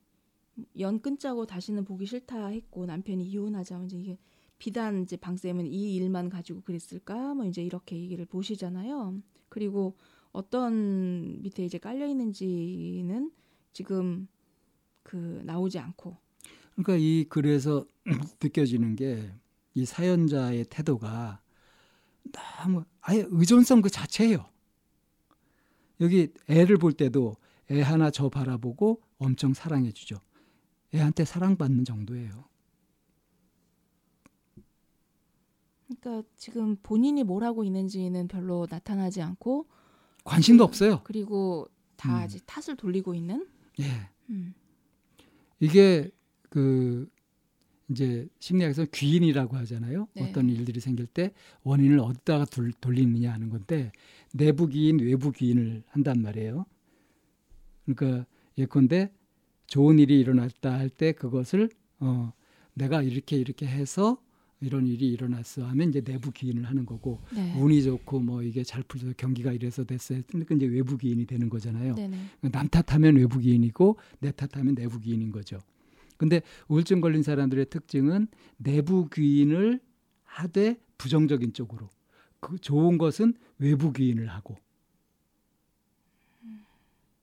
연 끊자고 다시는 보기 싫다 했고 남편이 이혼하자 이제 이게 비단 이제 방쌤은 이 일만 가지고 그랬을까 뭐 이제 이렇게 얘기를 보시잖아요. 그리고 어떤 밑에 이제 깔려 있는지는 지금 그 나오지 않고 그러니까 이 글에서 느껴지는 게 이 사연자의 태도가 너무 아예 의존성 그 자체예요. 여기 애를 볼 때도 애 하나 저 바라보고 엄청 사랑해 주죠. 애한테 사랑받는 정도예요. 그러니까 지금 본인이 뭘 하고 있는지는 별로 나타나지 않고 관심도 그- 없어요. 그리고 다 음. 이제 탓을 돌리고 있는 예. 음. 이게 그 이제 심리학에서 귀인이라고 하잖아요. 네. 어떤 일들이 생길 때 원인을 어디다가 돌, 돌리느냐 하는 건데 내부 귀인, 외부 귀인을 한단 말이에요. 그러니까 예컨대 좋은 일이 일어났다 할 때 그것을 어 내가 이렇게 이렇게 해서 이런 일이 일어났어 하면 이제 내부 귀인을 하는 거고 네. 운이 좋고 뭐 이게 잘 풀려서 경기가 이래서 됐어요. 그러니까 이제 외부 귀인이 되는 거잖아요. 네네. 남 탓하면 외부 기인이고 내 탓하면 내부 기인인 거죠. 근데 우울증 걸린 사람들의 특징은 내부 기인을 하되 부정적인 쪽으로 그 좋은 것은 외부 기인을 하고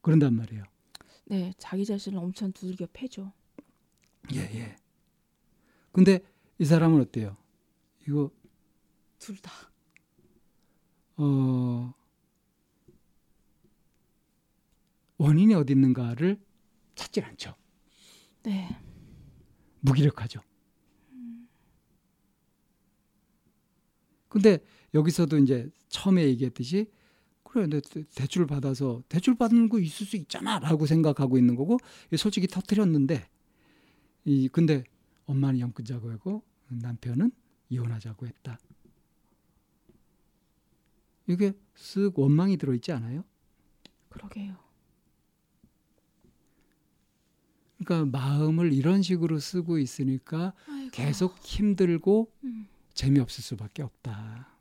그런단 말이에요. 네, 자기 자신을 엄청 두들겨 패죠. 예, 예. 근데 이 사람은 어때요? 이거 둘 다. 어 원인이 어디 있는가를 찾질 않죠. 네. 무기력하죠. 근데 여기서도 이제 처음에 얘기했듯이 그래, 내 대출 받아서 대출 받는 거 있을 수 있잖아라고 생각하고 있는 거고 솔직히 터트렸는데 이 근데 엄마는 영 끊자고 하고 남편은 이혼하자고 했다. 이게 쓱 원망이 들어있지 않아요? 그러게요. 그러니까 마음을 이런 식으로 쓰고 있으니까 아이고. 계속 힘들고 음. 재미없을 수밖에 없다.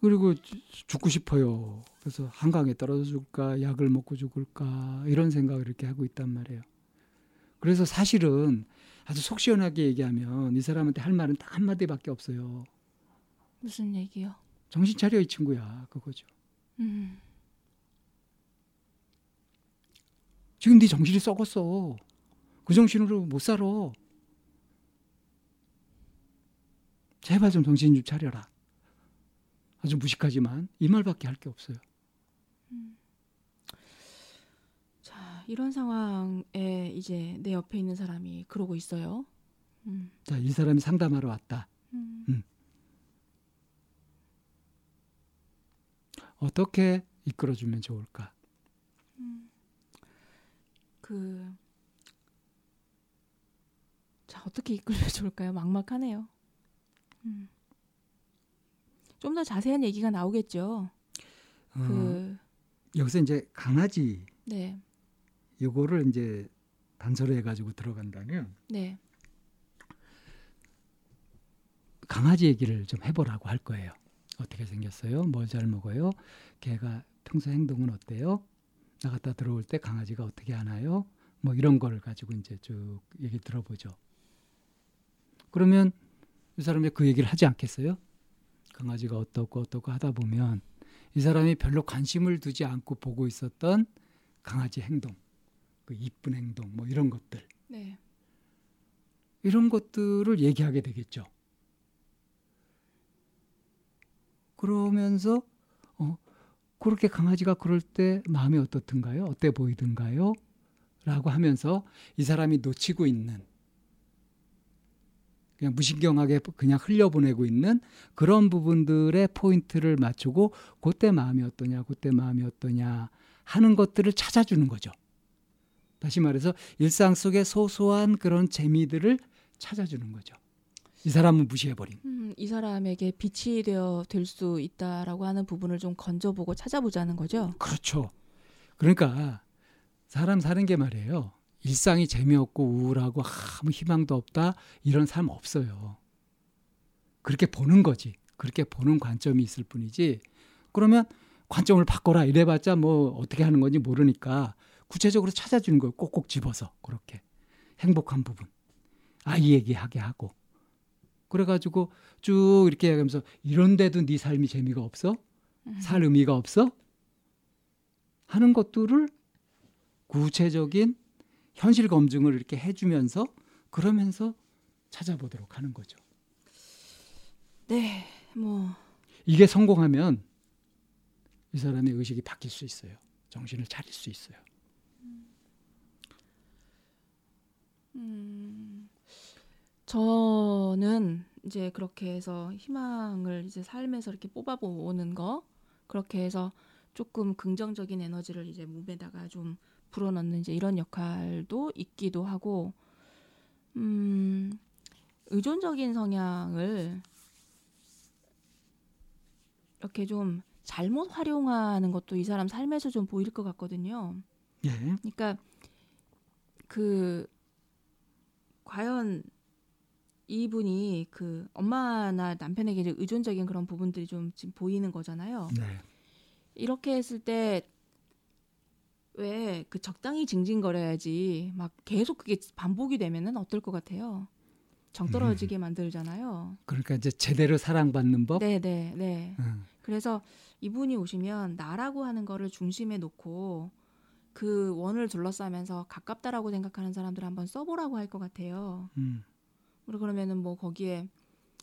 그리고 죽고 싶어요. 그래서 한강에 떨어져 죽을까, 약을 먹고 죽을까 이런 생각을 이렇게 하고 있단 말이에요. 그래서 사실은 아주 속 시원하게 얘기하면 이 사람한테 할 말은 딱 한마디밖에 없어요. 무슨 얘기요? 정신 차려 이 친구야 그거죠. 음. 지금 네 정신이 썩었어. 그 정신으로 못 살아. 제발 좀 정신 좀 차려라. 아주 무식하지만 이 말밖에 할 게 없어요. 자, 이런 상황에 이제 내 옆에 있는 사람이 그러고 있어요. 음. 자, 이 사람이 상담하러 왔다. 음. 음. 어떻게 이끌어주면 좋을까? 그, 자, 어떻게 이끌면 좋을까요? 막막하네요. 음. 좀 더 자세한 얘기가 나오겠죠. 어, 그, 여기서 이제 강아지 네, 요거를 이제 단서로 해가지고 들어간다면 네, 강아지 얘기를 좀 해보라고 할 거예요. 어떻게 생겼어요? 뭘 잘 먹어요? 걔가 평소 행동은 어때요? 나갔다 들어올 때 강아지가 어떻게 하나요? 뭐 이런 걸 가지고 이제 쭉 얘기 들어보죠. 그러면 이 사람이 그 얘기를 하지 않겠어요? 강아지가 어떻고 어떻고 하다 보면 이 사람이 별로 관심을 두지 않고 보고 있었던 강아지 행동, 그 이쁜 행동, 뭐 이런 것들, 네, 이런 것들을 얘기하게 되겠죠. 그러면서 어 그렇게 강아지가 그럴 때 마음이 어떻든가요? 어때 보이든가요? 라고 하면서 이 사람이 놓치고 있는 그냥 무신경하게 그냥 흘려보내고 있는 그런 부분들의 포인트를 맞추고 그때 마음이 어떠냐, 그때 마음이 어떠냐 하는 것들을 찾아주는 거죠. 다시 말해서 일상 속의 소소한 그런 재미들을 찾아주는 거죠. 이 사람은 무시해버린. 음, 이 사람에게 빛이 되어 될 수 있다라고 하는 부분을 좀 건져보고 찾아보자는 거죠. 그렇죠. 그러니까 사람 사는 게 말이에요. 일상이 재미없고 우울하고 아무 희망도 없다 이런 사람 없어요. 그렇게 보는 거지. 그렇게 보는 관점이 있을 뿐이지. 그러면 관점을 바꿔라 이래봤자 뭐 어떻게 하는 건지 모르니까 구체적으로 찾아주는 걸 꼭꼭 집어서 그렇게 행복한 부분 아이 얘기하게 하고 그래가지고 쭉 이렇게 얘기하면서 이런데도 네 삶이 재미가 없어? 살 의미가 없어? 하는 것들을 구체적인 현실 검증을 이렇게 해주면서 그러면서 찾아보도록 하는 거죠. 네, 뭐 이게 성공하면 이 사람의 의식이 바뀔 수 있어요. 정신을 차릴 수 있어요. 음, 저는 이제 그렇게 해서 희망을 이제 삶에서 이렇게 뽑아보는 거 그렇게 해서 조금 긍정적인 에너지를 이제 몸에다가 좀 불어넣는 이제 이런 역할도 있기도 하고 음, 의존적인 성향을 이렇게 좀 잘못 활용하는 것도 이 사람 삶에서 좀 보일 것 같거든요. 예. 그러니까 그 과연 이분이 그 엄마나 남편에게 이제 의존적인 그런 부분들이 좀 지금 보이는 거잖아요. 네. 이렇게 했을 때 왜 그 적당히 징징거려야지 막 계속 그게 반복이 되면은 어떨 것 같아요. 정 떨어지게 만들잖아요. 그러니까 이제 제대로 사랑받는 법. 네, 네, 네. 음. 그래서 이분이 오시면 나라고 하는 거를 중심에 놓고 그 원을 둘러싸면서 가깝다라고 생각하는 사람들 한번 써보라고 할 것 같아요. 음. 그러면은 뭐 거기에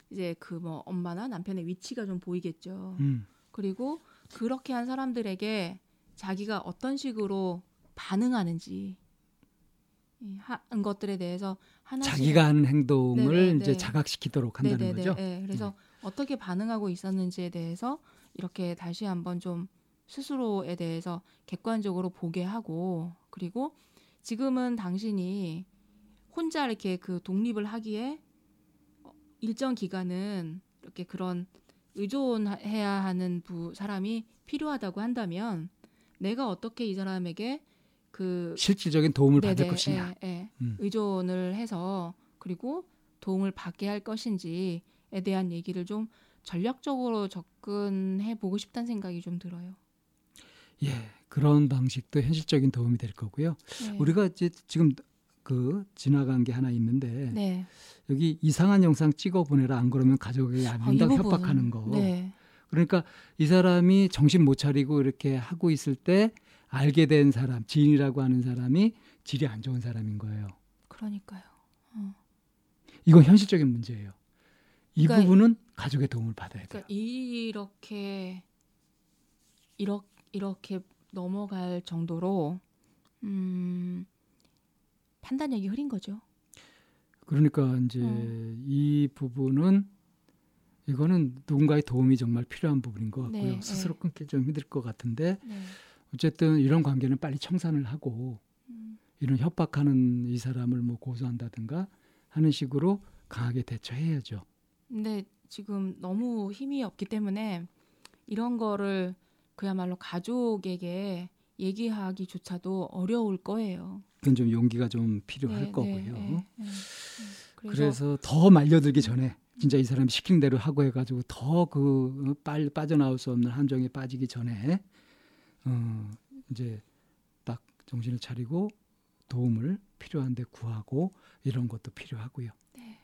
이제 그 뭐 엄마나 남편의 위치가 좀 보이겠죠. 음. 그리고 그렇게 한 사람들에게 자기가 어떤 식으로 반응하는지 이 하는 것들에 대해서 하나씩 자기가 하는 행동을 네네, 이제 네. 자각시키도록 한다는 네네네. 거죠. 음. 예, 그래서 어떻게 반응하고 있었는지에 대해서 이렇게 다시 한번 좀 스스로에 대해서 객관적으로 보게 하고 그리고 지금은 당신이 혼자 이렇게 그 독립을 하기에 어, 일정 기간은 이렇게 그런 의존해야 하는 부 사람이 필요하다고 한다면 내가 어떻게 이 사람에게 그 실질적인 도움을 받을 네네, 것이냐. 예, 예. 음. 의존을 해서 그리고 도움을 받게 할 것인지에 대한 얘기를 좀 전략적으로 접근해 보고 싶다는 생각이 좀 들어요. 예, 그런 방식도 현실적인 도움이 될 거고요. 네. 우리가 이제 지금 그 지나간 게 하나 있는데 네. 여기 이상한 영상 찍어 보내라 안 그러면 가족에게 안 아, 이 된다고 부분. 협박하는 거. 네. 그러니까 이 사람이 정신 못 차리고 이렇게 하고 있을 때 알게 된 사람, 지인이라고 하는 사람이 질이 안 좋은 사람인 거예요. 그러니까요. 이건 현실적인 문제예요. 이 그러니까- 부분은 가족의 도움을 받아야 돼요. 그러니까 이렇게 이렇게 이렇게 넘어갈 정도로 음, 판단력이 흐린 거죠. 그러니까 이제 어. 이 부분은 이거는 누군가의 도움이 정말 필요한 부분인 것 같고요. 네, 스스로 네. 끊기 좀 힘들 것 같은데 네. 어쨌든 이런 관계는 빨리 청산을 하고 음, 이런 협박하는 이 사람을 뭐 고소한다든가 하는 식으로 강하게 대처해야죠. 근데 지금 너무 힘이 없기 때문에 이런 거를 그야말로 가족에게 얘기하기조차도 어려울 거예요. 그건 좀 용기가 좀 필요할 네, 거고요. 네, 네, 네. 그래서, 그래서 더 말려들기 전에 진짜 이 사람이 시키는 대로 하고 해가지고 더그 빠져나올 수 없는 함정에 빠지기 전에 어 이제 딱 정신을 차리고 도움을 필요한데 구하고 이런 것도 필요하고요. 네.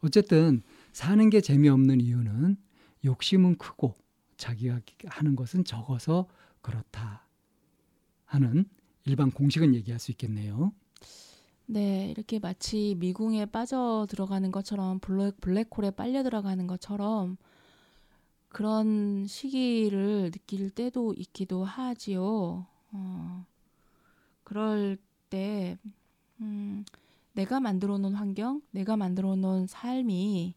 어쨌든 사는 게 재미없는 이유는 욕심은 크고 자기가 하는 것은 적어서 그렇다 하는 일반 공식은 얘기할 수 있겠네요. 네, 이렇게 마치 미궁에 빠져 들어가는 것처럼 블랙, 블랙홀에 빨려 들어가는 것처럼 그런 시기를 느낄 때도 있기도 하지요. 어, 그럴 때, 음, 내가 만들어 놓은 환경, 내가 만들어 놓은 삶이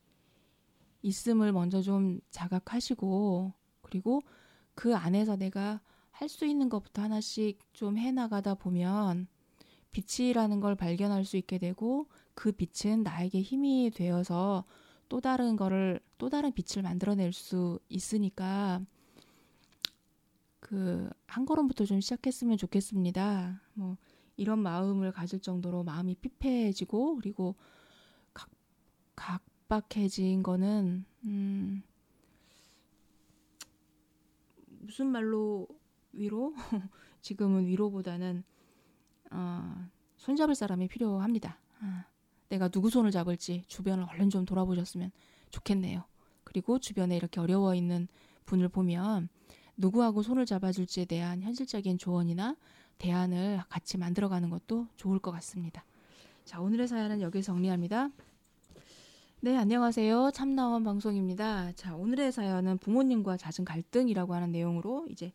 있음을 먼저 좀 자각하시고, 그리고 그 안에서 내가 할 수 있는 것부터 하나씩 좀 해나가다 보면 빛이라는 걸 발견할 수 있게 되고 그 빛은 나에게 힘이 되어서 또 다른 거를 또 다른 빛을 만들어낼 수 있으니까 그 한 걸음부터 좀 시작했으면 좋겠습니다. 뭐 이런 마음을 가질 정도로 마음이 피폐해지고 그리고 각, 각박해진 거는 음 무슨 말로 위로 지금은 위로보다는 어, 손잡을 사람이 필요합니다. 아, 내가 누구 손을 잡을지 주변을 얼른 좀 돌아보셨으면 좋겠네요. 그리고 주변에 이렇게 어려워 있는 분을 보면 누구하고 손을 잡아줄지에 대한 현실적인 조언이나 대안을 같이 만들어가는 것도 좋을 것 같습니다. 자, 오늘의 사연은 여기서 정리합니다. 네, 안녕하세요. 참나원 방송입니다. 자, 오늘의 사연은 부모님과 잦은 갈등이라고 하는 내용으로 이제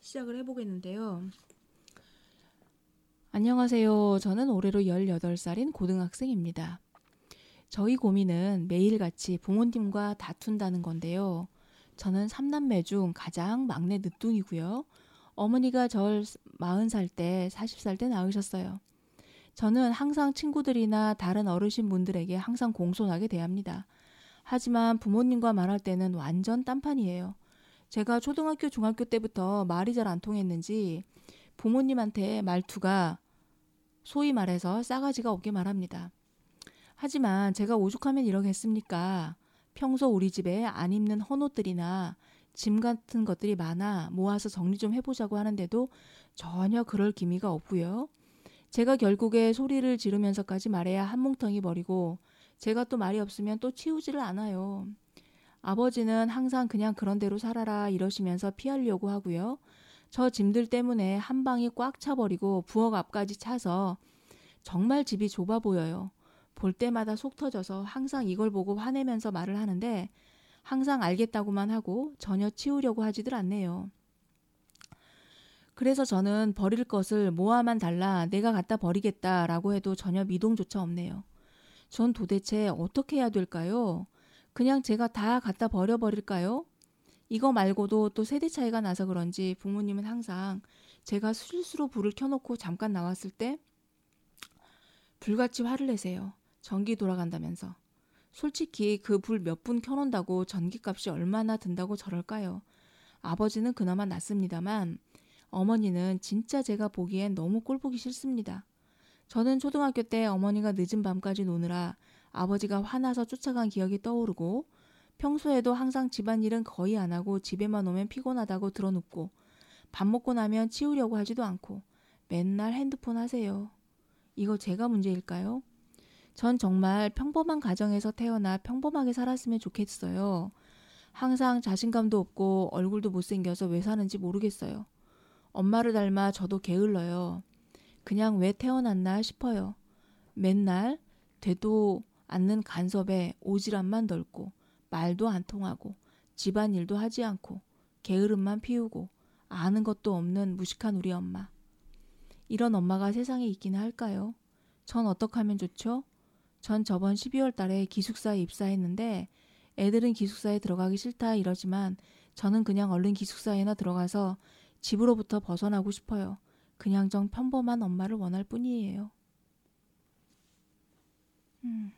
시작을 해보겠는데요. 안녕하세요. 저는 올해로 18살인 고등학생입니다. 저희 고민은 매일같이 부모님과 다툰다는 건데요. 저는 3남매 중 가장 막내 늦둥이고요. 어머니가 절 40살 때, 40살 때 낳으셨어요. 저는 항상 친구들이나 다른 어르신 분들에게 항상 공손하게 대합니다. 하지만 부모님과 말할 때는 완전 딴판이에요. 제가 초등학교, 중학교 때부터 말이 잘 안 통했는지 부모님한테 말투가 소위 말해서 싸가지가 없게 말합니다. 하지만 제가 오죽하면 이러겠습니까? 평소 우리 집에 안 입는 헌옷들이나 짐 같은 것들이 많아 모아서 정리 좀 해보자고 하는데도 전혀 그럴 기미가 없고요. 제가 결국에 소리를 지르면서까지 말해야 한 뭉텅이 버리고 제가 또 말이 없으면 또 치우지를 않아요. 아버지는 항상 그냥 그런 대로 살아라 이러시면서 피하려고 하고요. 저 짐들 때문에 한 방이 꽉 차버리고 부엌 앞까지 차서 정말 집이 좁아 보여요. 볼 때마다 속 터져서 항상 이걸 보고 화내면서 말을 하는데 항상 알겠다고만 하고 전혀 치우려고 하지들 않네요. 그래서 저는 버릴 것을 모아만 달라 내가 갖다 버리겠다라고 해도 전혀 미동조차 없네요. 전 도대체 어떻게 해야 될까요? 그냥 제가 다 갖다 버려버릴까요? 이거 말고도 또 세대 차이가 나서 그런지 부모님은 항상 제가 실수로 불을 켜놓고 잠깐 나왔을 때 불같이 화를 내세요. 전기 돌아간다면서. 솔직히 그 불 몇 분 켜놓는다고 전기값이 얼마나 든다고 저럴까요? 아버지는 그나마 낫습니다만 어머니는 진짜 제가 보기엔 너무 꼴보기 싫습니다. 저는 초등학교 때 어머니가 늦은 밤까지 노느라 아버지가 화나서 쫓아간 기억이 떠오르고 평소에도 항상 집안일은 거의 안 하고 집에만 오면 피곤하다고 들어눕고 밥 먹고 나면 치우려고 하지도 않고 맨날 핸드폰 하세요. 이거 제가 문제일까요? 전 정말 평범한 가정에서 태어나 평범하게 살았으면 좋겠어요. 항상 자신감도 없고 얼굴도 못생겨서 왜 사는지 모르겠어요. 엄마를 닮아 저도 게을러요. 그냥 왜 태어났나 싶어요. 맨날 되도 않는 간섭에 오지랖만 넓고 말도 안 통하고 집안일도 하지 않고 게으름만 피우고 아는 것도 없는 무식한 우리 엄마. 이런 엄마가 세상에 있기는 할까요? 전 어떻게 하면 좋죠? 전 저번 12월 달에 기숙사에 입사했는데 애들은 기숙사에 들어가기 싫다 이러지만 저는 그냥 얼른 기숙사에나 들어가서 집으로부터 벗어나고 싶어요. 그냥 정 평범한 엄마를 원할 뿐이에요. 음.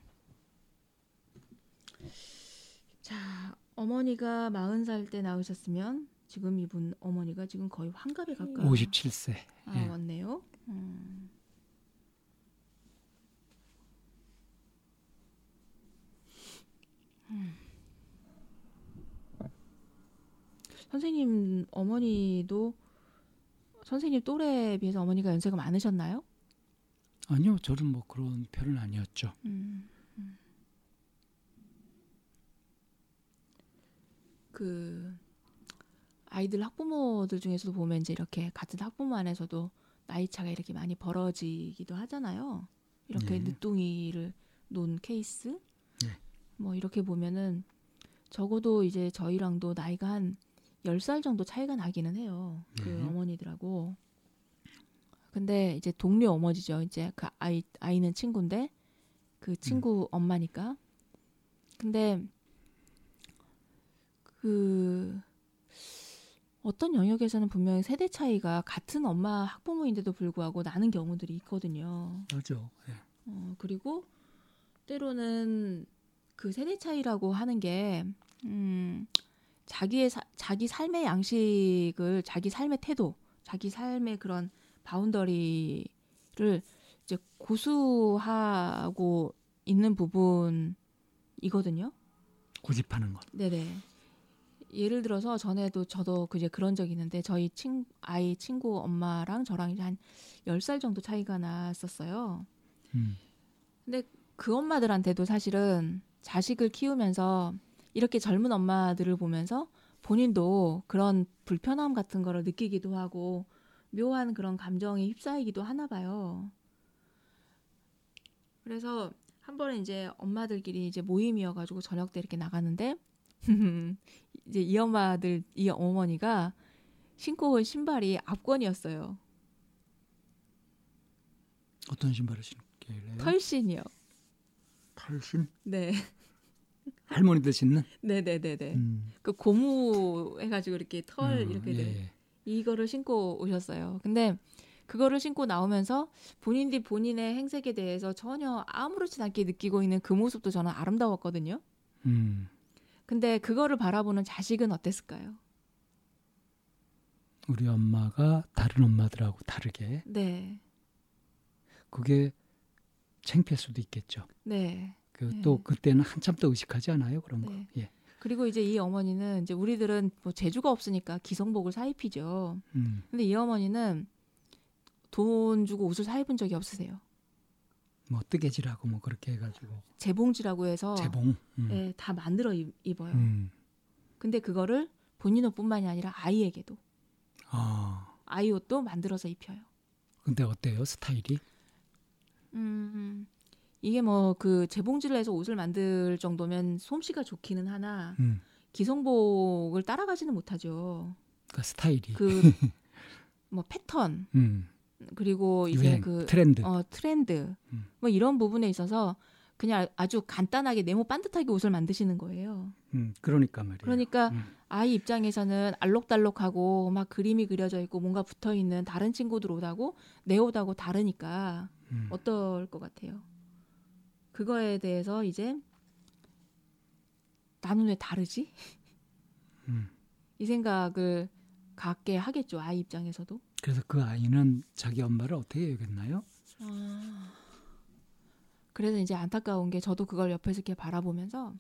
자, 어머니가 40살 때 나으셨으면 지금 이분 어머니가 지금 거의 환갑에 가까워. 57세. 아, 예. 맞네요. 음. 음. 선생님 어머니도 선생님 또래에 비해서 어머니가 연세가 많으셨나요? 아니요, 저는 뭐 그런 편은 아니었죠. 음, 그 아이들 학부모들 중에서도 보면 이제 이렇게 같은 학부모 안에서도 나이 차가 이렇게 많이 벌어지기도 하잖아요. 이렇게 네. 늦둥이를 놓은 케이스. 네. 뭐 이렇게 보면은 적어도 이제 저희랑도 나이가 한 10살 정도 차이가 나기는 해요. 그 네. 어머니들하고. 근데 이제 동료 어머니죠. 이제 그 아이 아이는 친구인데 그 친구 엄마니까. 근데 그 어떤 영역에서는 분명히 세대 차이가 같은 엄마 학부모인데도 불구하고 나는 경우들이 있거든요. 맞죠. 예. 어, 그리고 때로는 그 세대 차이라고 하는 게 음, 자기의 사, 자기 삶의 양식을 자기 삶의 태도, 자기 삶의 그런 바운더리를 이제 고수하고 있는 부분이거든요. 고집하는 것. 네네. 예를 들어서 전에도 저도 그제 그런 적이 있는데 저희 친 아이 친구 엄마랑 저랑 이제 한 10살 정도 차이가 났었어요. 음. 근데 그 엄마들한테도 사실은 자식을 키우면서 이렇게 젊은 엄마들을 보면서 본인도 그런 불편함 같은 거를 느끼기도 하고 묘한 그런 감정에 휩싸이기도 하나 봐요. 그래서 한 번은 이제 엄마들끼리 이제 모임이어가지고 저녁 때 이렇게 나가는데 이제 이 엄마들 이 어머니가 신고 온 신발이 앞권이었어요. 어떤 신발을 신길래? 털신이요. 털신? 네, 할머니들 신는? 네, 네, 네, 네. 음. 그 고무 해가지고 이렇게 털 음, 이렇게 예. 이거를 신고 오셨어요. 근데 그거를 신고 나오면서 본인들이 본인의 행색에 대해서 전혀 아무렇지 않게 느끼고 있는 그 모습도 저는 아름다웠거든요. 음. 근데 그거를 바라보는 자식은 어땠을까요? 우리 엄마가 다른 엄마들하고 다르게 네, 그게 창피할 수도 있겠죠. 네. 그 네. 또 그때는 한참 더 의식하지 않아요 그런 거. 네. 예. 그리고 이제 이 어머니는 이제 우리들은 뭐 재주가 없으니까 기성복을 사 입히죠. 음. 근데 이 어머니는 돈 주고 옷을 사 입은 적이 없으세요? 뭐 뜨개질하고 뭐 그렇게 해가지고 재봉지라고 해서 재봉. 음. 예, 다 만들어 입, 입어요. 음. 근데 그거를 본인 옷뿐만이 아니라 아이에게도 아 아이 옷도 만들어서 입혀요. 근데 어때요 스타일이? 음, 이게 뭐 그 재봉질을 해서 옷을 만들 정도면 솜씨가 좋기는 하나 음. 기성복을 따라가지는 못하죠. 그 스타일이. 그 뭐 패턴 음. 그리고 이제 유행 그 트렌드. 어, 트렌드 음. 뭐 이런 부분에 있어서 그냥 아주 간단하게 네모 반듯하게 옷을 만드시는 거예요. 음. 그러니까 말이에요. 그러니까 음. 아이 입장에서는 알록달록하고 막 그림이 그려져 있고 뭔가 붙어 있는 다른 친구들 옷하고 내 옷하고 다르니까 음. 어떨 것 같아요? 그거에 대해서 이제 나는 왜 다르지? 음. 이 생각을 갖게 하겠죠 아이 입장에서도. 그래서 그 아이는 자기 엄마를 어떻게 여겼나요? 그래서 이제 안타까운 게 저도 그걸 옆에서 이렇게 바라보면서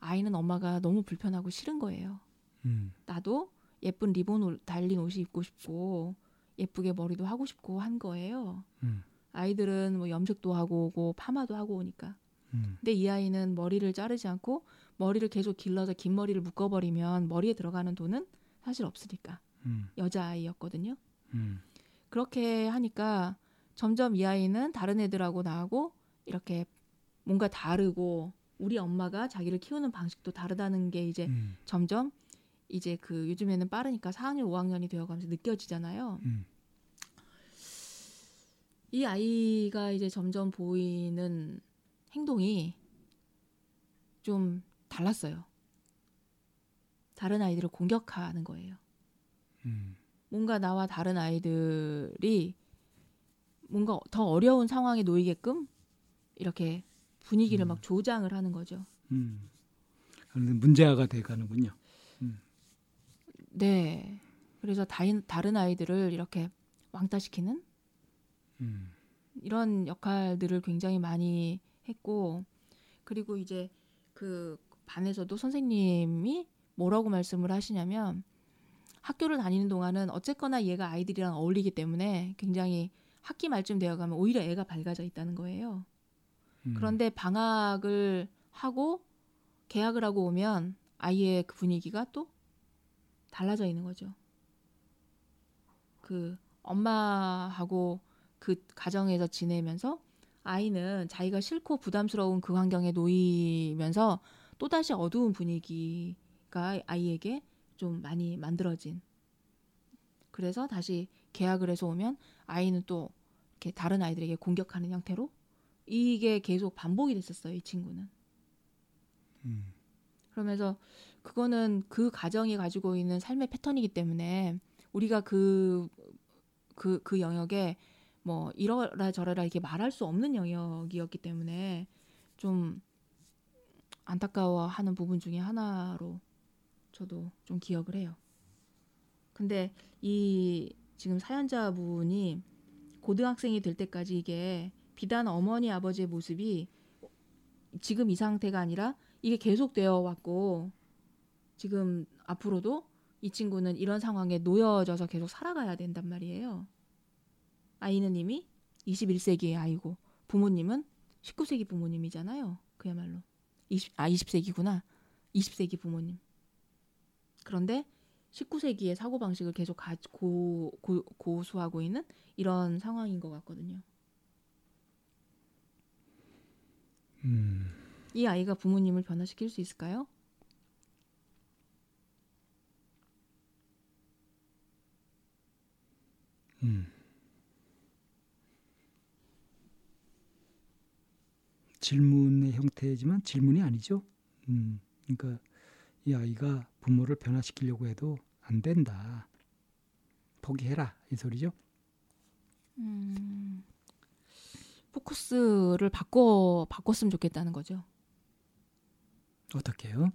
아이는 엄마가 너무 불편하고 싫은 거예요. 음. 나도 예쁜 리본 옷- 달린 옷이 입고 싶고 예쁘게 머리도 하고 싶고 한 거예요. 음. 아이들은 뭐 염색도 하고 오고 파마도 하고 오니까. 음. 근데 이 아이는 머리를 자르지 않고 머리를 계속 길러서 긴 머리를 묶어버리면 머리에 들어가는 돈은 사실 없으니까 음. 여자아이였거든요. 음. 그렇게 하니까 점점 이 아이는 다른 애들하고 나하고 이렇게 뭔가 다르고 우리 엄마가 자기를 키우는 방식도 다르다는 게 이제 음. 점점 이제 그 요즘에는 빠르니까 4학년, 5학년이 되어가면서 느껴지잖아요. 음. 이 아이가 이제 점점 보이는 행동이 좀 달랐어요. 다른 아이들을 공격하는 거예요. 음. 뭔가 나와 다른 아이들이 뭔가 더 어려운 상황에 놓이게끔 이렇게 분위기를 음. 막 조장을 하는 거죠. 음. 그런데 문제아가 돼가는군요. 네. 그래서 다인, 다른 아이들을 이렇게 왕따시키는 음. 이런 역할들을 굉장히 많이 했고 그리고 이제 그 반에서도 선생님이 뭐라고 말씀을 하시냐면 학교를 다니는 동안은 어쨌거나 얘가 아이들이랑 어울리기 때문에 굉장히 학기 말쯤 되어가면 오히려 애가 밝아져 있다는 거예요. 음. 그런데 방학을 하고 계약을 하고 오면 아이의 그 분위기가 또 달라져 있는 거죠. 그 엄마하고 그 가정에서 지내면서 아이는 자기가 싫고 부담스러운 그 환경에 놓이면서 또다시 어두운 분위기가 아이에게 좀 많이 만들어진. 그래서 다시 계약을 해서 오면 아이는 또 이렇게 다른 아이들에게 공격하는 형태로 이게 계속 반복이 됐었어요, 이 친구는. 음. 그러면서 그거는 그 가정이 가지고 있는 삶의 패턴이기 때문에 우리가 그, 그, 그 영역에 뭐 이러라 저러라 이렇게 말할 수 없는 영역이었기 때문에 좀 안타까워하는 부분 중에 하나로 저도 좀 기억을 해요. 근데 이 지금 사연자분이 고등학생이 될 때까지 이게 비단 어머니 아버지의 모습이 지금 이 상태가 아니라 이게 계속되어 왔고 지금 앞으로도 이 친구는 이런 상황에 놓여져서 계속 살아가야 된단 말이에요. 아이는 이미 21세기의 아이고 부모님은 19세기 부모님이잖아요. 그야말로 20, 아 20세기구나. 20세기 부모님. 그런데 19세기의 사고 방식을 계속 가, 고, 고, 고수하고 있는 이런 상황인 것 같거든요. 음. 이 아이가 부모님을 변화시킬 수 있을까요? 음. 질문의 형태지만 질문이 아니죠. 음. 그러니까 이 아이가 부모를 변화시키려고 해도 안 된다. 포기해라 이 소리죠. 음, 포커스를 바꿔 바꿨으면 좋겠다는 거죠. 어떻게요?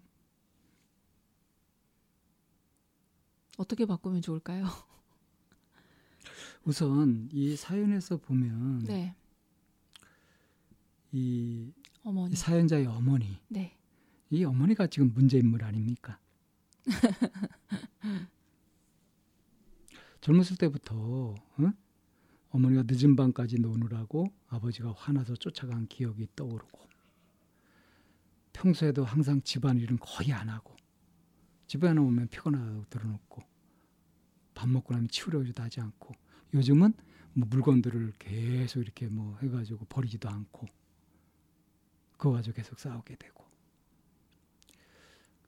어떻게 바꾸면 좋을까요? 우선 이 사연에서 보면 네, 이, 어머니. 이 사연자의 어머니, 네, 이 어머니가 지금 문제 인물 아닙니까? 젊었을 때부터 어? 어머니가 늦은 밤까지 노느라고 아버지가 화나서 쫓아간 기억이 떠오르고 평소에도 항상 집안 일은 거의 안 하고 집에 오면 피곤하다고 들어놓고 밥 먹고 나면 치우려고도 하지 않고 요즘은 뭐 물건들을 계속 이렇게 뭐 해가지고 버리지도 않고 그거 가지고 계속 싸우게 되고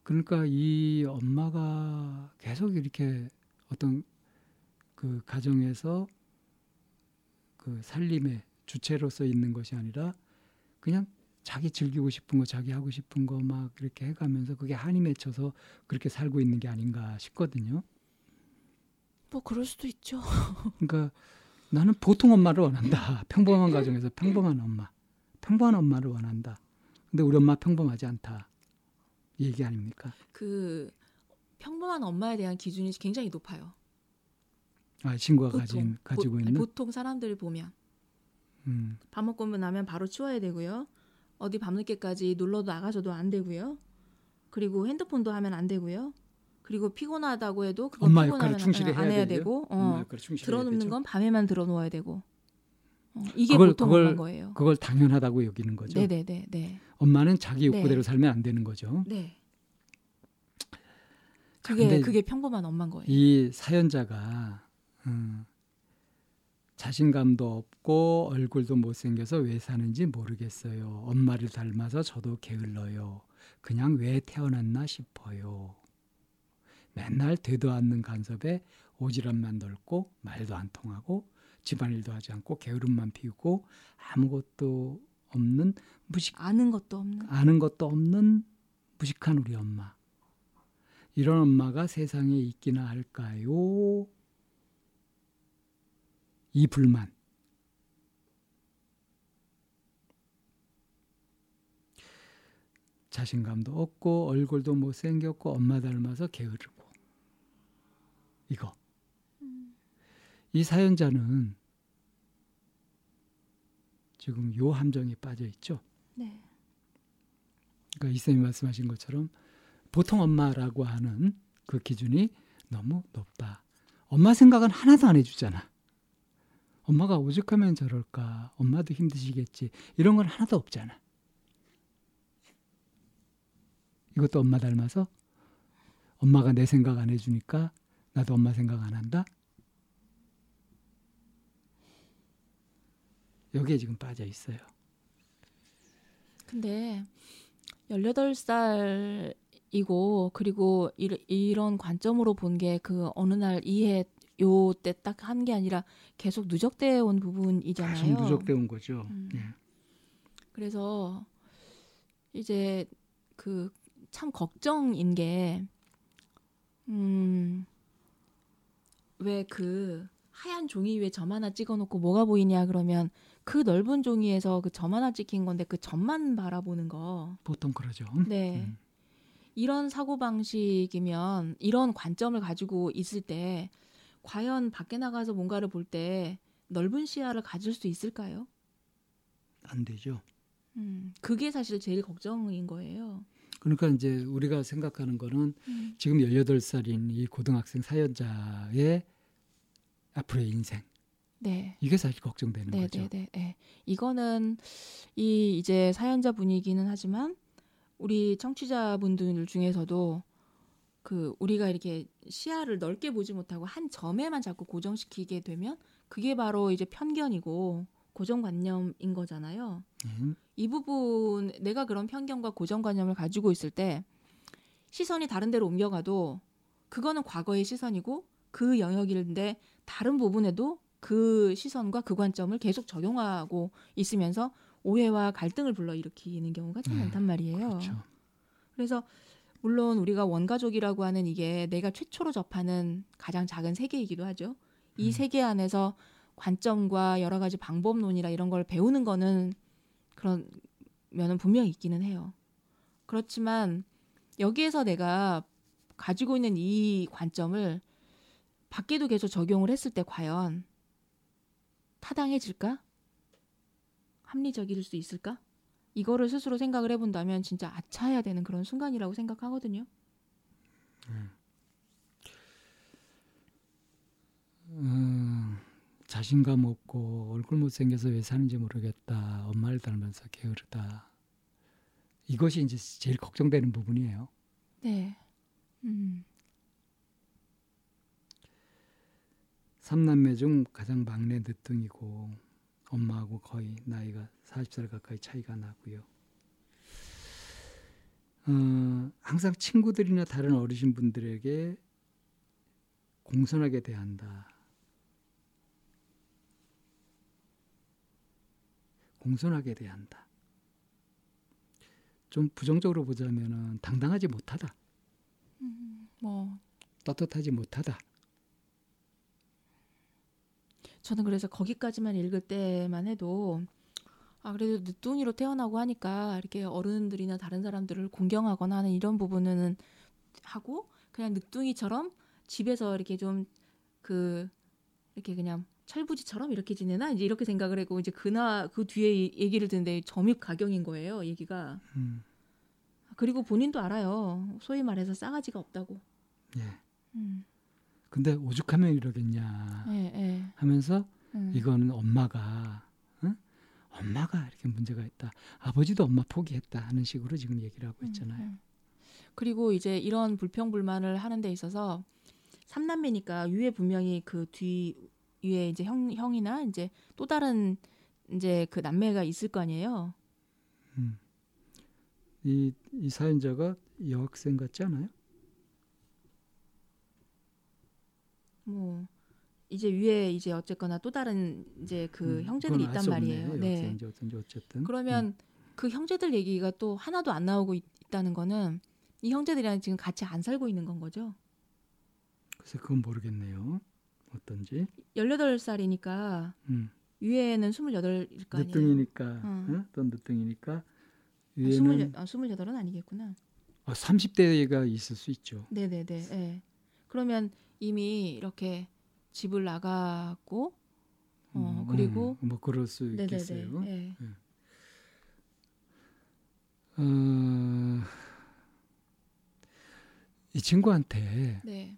그러니까 이 엄마가 계속 이렇게 어떤 그 가정에서 그 살림의 주체로서 있는 것이 아니라 그냥 자기 즐기고 싶은 거, 자기 하고 싶은 거막 이렇게 해가면서 그게 한이 맺혀서 그렇게 살고 있는 게 아닌가 싶거든요. 뭐 그럴 수도 있죠. 그러니까 나는 보통 엄마를 원한다. 평범한 가정에서 평범한 엄마, 평범한 엄마를 원한다. 근데 우리 엄마 평범하지 않다. 이 얘기 아닙니까? 그 평범한 엄마에 대한 기준이 굉장히 높아요. 아, 친구가 가진 가지고 보, 있는 보통 사람들을 보면 음. 밥 먹고 나면 바로 치워야 되고요. 어디 밤늦게까지 놀러도 나가서도 안 되고요. 그리고 핸드폰도 하면 안 되고요. 그리고 피곤하다고 해도 그건 엄마 피곤하면 충실히 안 해야 되고요. 되고 어, 들어놓는 되죠. 건 밤에만 들어놓아야 되고 어, 이게 그걸- 보통 그걸- 거예요. 그걸 당연하다고 여기는 거죠. 네네네 네. 엄마는 자기 욕구대로 네. 살면 안 되는 거죠. 네. 자, 그게 그게 평범한 엄마인 거예요. 이 사연자가 음, 자신감도 없고 얼굴도 못생겨서 왜 사는지 모르겠어요. 엄마를 닮아서 저도 게을러요. 그냥 왜 태어났나 싶어요. 맨날 되도 않는 간섭에 오지랖만 넓고 말도 안 통하고 집안일도 하지 않고 게으름만 피우고 아무것도 없는 무식 아는 것도 없는. 아는 것도 없는 무식한 우리 엄마. 이런 엄마가 세상에 있기나 할까요? 이 불만. 자신감도 없고 얼굴도 못생겼고 엄마 닮아서 게으르고 이거 이 사연자는 지금 요 함정에 빠져 있죠. 네. 그러니까 이쌤이 말씀하신 것처럼 보통 엄마라고 하는 그 기준이 너무 높다. 엄마 생각은 하나도 안 해주잖아. 엄마가 오죽하면 저럴까. 엄마도 힘드시겠지. 이런 건 하나도 없잖아. 이것도 엄마 닮아서 엄마가 내 생각 안 해주니까 나도 엄마 생각 안 한다. 여기에 지금 빠져 있어요. 근데 18살이고 그리고 이, 이런 관점으로 본 게 그 어느 날 이해 요 때 딱 한 게 아니라 계속 누적돼 온 부분이잖아요. 계속 누적돼 온 거죠. 음. 예. 그래서 이제 그 참 걱정인 게 음. 왜 그 하얀 종이 위에 점 하나 찍어 놓고 뭐가 보이냐 그러면 그 넓은 종이에서 그 점 하나 찍힌 건데 그 점만 바라보는 거. 보통 그러죠. 네. 음. 이런 사고 방식이면 이런 관점을 가지고 있을 때 과연 밖에 나가서 뭔가를 볼 때 넓은 시야를 가질 수 있을까요? 안 되죠. 음, 그게 사실 제일 걱정인 거예요. 그러니까 이제 우리가 생각하는 거는 음. 지금 18살인 이 고등학생 사연자의 앞으로의 인생. 네. 이게 사실 걱정되는 네, 거죠. 네, 네, 네. 이거는 이 이제 사연자 분이기는 하지만 우리 청취자분들 중에서도 그 우리가 이렇게 시야를 넓게 보지 못하고 한 점에만 자꾸 고정시키게 되면 그게 바로 이제 편견이고 고정관념인 거잖아요. 음, 이 부분 내가 그런 편견과 고정관념을 가지고 있을 때 시선이 다른 데로 옮겨가도 그거는 과거의 시선이고 그 영역인데 다른 부분에도 그 시선과 그 관점을 계속 적용하고 있으면서 오해와 갈등을 불러일으키는 경우가 참 네, 많단 말이에요. 그렇죠. 그래서 물론 우리가 원가족이라고 하는 이게 내가 최초로 접하는 가장 작은 세계이기도 하죠. 이 음. 세계 안에서 관점과 여러 가지 방법론이라 이런 걸 배우는 거는 그런 면은 분명히 있기는 해요. 그렇지만 여기에서 내가 가지고 있는 이 관점을 밖에도 계속 적용을 했을 때 과연 타당해질까? 합리적일 수 있을까? 이거를 스스로 생각을 해본다면 진짜 아차해야 되는 그런 순간이라고 생각하거든요. 음, 자신감 없고 얼굴 못생겨서 왜 사는지 모르겠다. 엄마를 닮아서 게으르다. 이것이 이제 제일 걱정되는 부분이에요. 네. 음. 삼남매 중 가장 막내 늦둥이고 엄마하고 거의 나이가 40살 가까이 차이가 나고요. 어, 항상 친구들이나 다른 어르신 분들에게 공손하게 대한다. 공손하게 대한다. 좀 부정적으로 보자면은 당당하지 못하다. 음, 뭐 떳떳하지 못하다. 저는 그래서 거기까지만 읽을 때만 해도 아 그래도 늦둥이로 태어나고 하니까 이렇게 어른들이나 다른 사람들을 공경하거나 하는 이런 부분은 하고 그냥 늦둥이처럼 집에서 이렇게 좀 그 이렇게 그냥 철부지처럼 이렇게 지내나? 이제 이렇게 생각을 했고 이제 그나 그 뒤에 얘기를 듣는데 점입 가경인 거예요 얘기가. 음, 그리고 본인도 알아요. 소위 말해서 싸가지가 없다고. 예. 음, 근데 오죽하면 이러겠냐 예, 예. 하면서 음. 이거는 엄마가 응? 엄마가 이렇게 문제가 있다. 아버지도 엄마 포기했다 하는 식으로 지금 얘기를 하고 있잖아요. 음, 음. 그리고 이제 이런 불평 불만을 하는 데 있어서 삼남매니까 위에 분명히 그 뒤 위에 이제 형 형이나 이제 또 다른 이제 그 남매가 있을 거 아니에요. 음. 이, 이 사연자가 여학생 같지 않아요? 뭐 이제 위에 이제 어쨌거나 또 다른 이제 그 음, 형제들이 있단 말이에요. 없네. 네. 여학생인지 어떤지 어쨌든. 그러면 음. 그 형제들 얘기가 또 하나도 안 나오고 있, 다는 거는 이 형제들이랑 지금 같이 안 살고 있는 건 거죠. 글쎄 그건 모르겠네요. 어떤지. 18살이니까 음. 위에는 28일 거 아니에요. 늦둥이니까, 응. 응? 또 늦둥이니까 아, 위에는 28, 아, 28은 아니겠구나. 아, 30대가 있을 수 있죠. 네네네. 예. 그러면 이미 이렇게 집을 나갔고, 어 음, 그리고 음, 뭐 그럴 수. 있겠어요. 예. 어, 이 친구한테 네.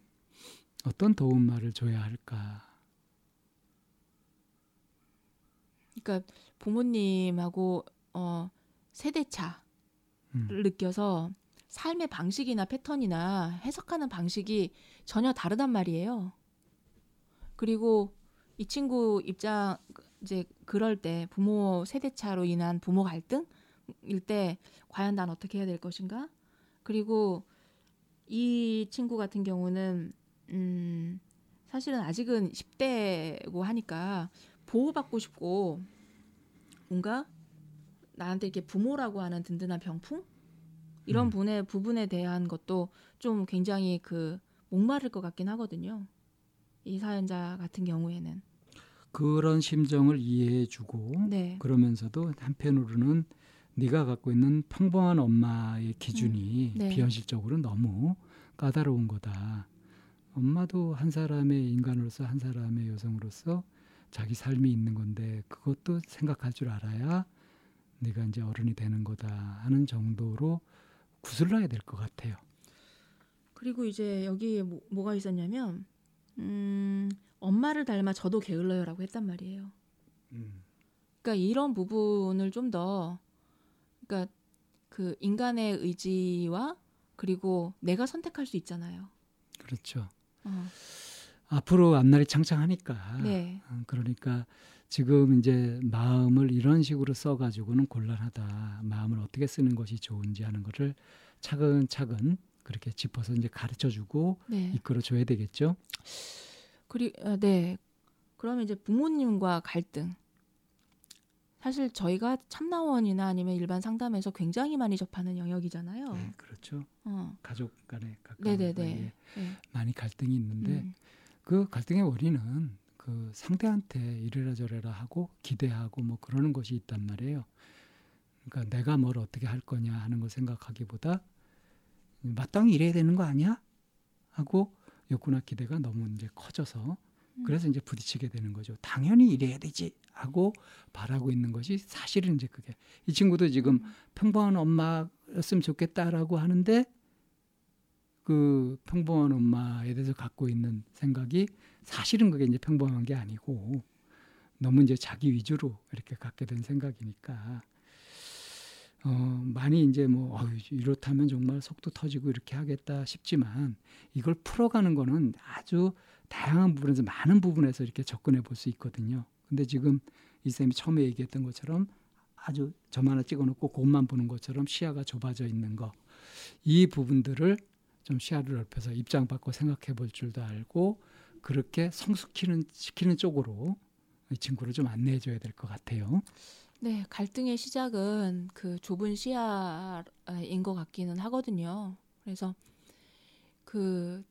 어떤 도움 말을 줘야 할까? 그러니까 부모님하고 어 세대 차를 음, 느껴서 삶의 방식이나 패턴이나 해석하는 방식이 전혀 다르단 말이에요. 그리고 이 친구 입장 이제 그럴 때 부모 세대 차로 인한 부모 갈등일 때 과연 난 어떻게 해야 될 것인가? 그리고 이 친구 같은 경우는 음 사실은 아직은 10대고 하니까 보호받고 싶고 뭔가 나한테 이렇게 부모라고 하는 든든한 병풍 이런 음. 분의 부분에 대한 것도 좀 굉장히 그 목마를 것 같긴 하거든요. 이 사연자 같은 경우에는 그런 심정을 이해해주고 네, 그러면서도 한편으로는 네가 갖고 있는 평범한 엄마의 기준이 네. 비현실적으로 너무 까다로운 거다. 엄마도 한 사람의 인간으로서 한 사람의 여성으로서 자기 삶이 있는 건데 그것도 생각할 줄 알아야 네가 이제 어른이 되는 거다 하는 정도로 구슬러야 될 것 같아요. 그리고 이제 여기에 뭐, 뭐가 있었냐면 음, 엄마를 닮아 저도 게을러요라고 했단 말이에요. 음. 그러니까 이런 부분을 좀 더 그러니까 그 인간의 의지와 그리고 내가 선택할 수 있잖아요. 그렇죠. 어, 앞으로 앞날이 창창하니까 네, 어, 그러니까 지금 이제 마음을 이런 식으로 써가지고는 곤란하다. 마음을 어떻게 쓰는 것이 좋은지 하는 것을 차근차근 그렇게 짚어서 이제 가르쳐주고 네. 이끌어줘야 되겠죠. 그리 아, 네. 그러면 이제 부모님과 갈등. 사실 저희가 참나원이나 아니면 일반 상담에서 굉장히 많이 접하는 영역이잖아요. 네, 그렇죠. 어. 가족 간에 가까운 네네네. 네. 많이 갈등이 있는데 음. 그 갈등의 원인은 그 상대한테 이래라 저래라 하고 기대하고 뭐 그러는 것이 있단 말이에요. 그러니까 내가 뭘 어떻게 할 거냐 하는 걸 생각하기보다 마땅히 이래야 되는 거 아니야? 하고 욕구나 기대가 너무 이제 커져서 음. 그래서 이제 부딪히게 되는 거죠. 당연히 이래야 되지 하고 바라고 있는 것이 사실은 이제 그게 이 친구도 지금 음. 평범한 엄마였으면 좋겠다라고 하는데 그 평범한 엄마에 대해서 갖고 있는 생각이 사실은 그게 이제 평범한 게 아니고 너무 이제 자기 위주로 이렇게 갖게 된 생각이니까 어, 많이 이제 뭐 어휴, 이렇다면 정말 속도 터지고 이렇게 하겠다 싶지만 이걸 풀어가는 거는 아주 다양한 부분에서 많은 부분에서 이렇게 접근해 볼 수 있거든요. 근데 지금 이 쌤이 처음에 얘기했던 것처럼 아주 점 하나 찍어놓고 곳만 보는 것처럼 시야가 좁아져 있는 거. 이 부분들을 좀 시야를 넓혀서 입장 바꿔 생각해 볼 줄도 알고 그렇게 성숙시키는 시키는 쪽으로 이 친구를 좀 안내해 줘야 될 것 같아요. 네, 갈등의 시작은 그 좁은 시야인 것 같기는 하거든요. 그래서 그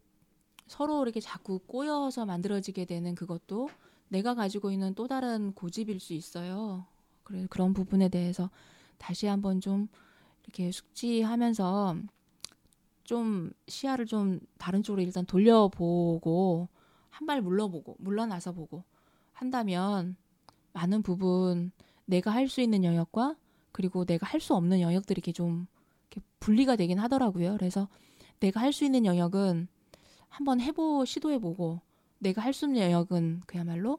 서로 이렇게 자꾸 꼬여서 만들어지게 되는 그것도 내가 가지고 있는 또 다른 고집일 수 있어요. 그래 그런 부분에 대해서 다시 한번 좀 이렇게 숙지하면서 좀 시야를 좀 다른 쪽으로 일단 돌려보고 한 발 물러보고 물러나서 보고 한다면 많은 부분 내가 할 수 있는 영역과 그리고 내가 할 수 없는 영역들이 이렇게 좀 이렇게 분리가 되긴 하더라고요. 그래서 내가 할 수 있는 영역은 한번 해보 시도해보고 내가 할수 있는 영역은 그야말로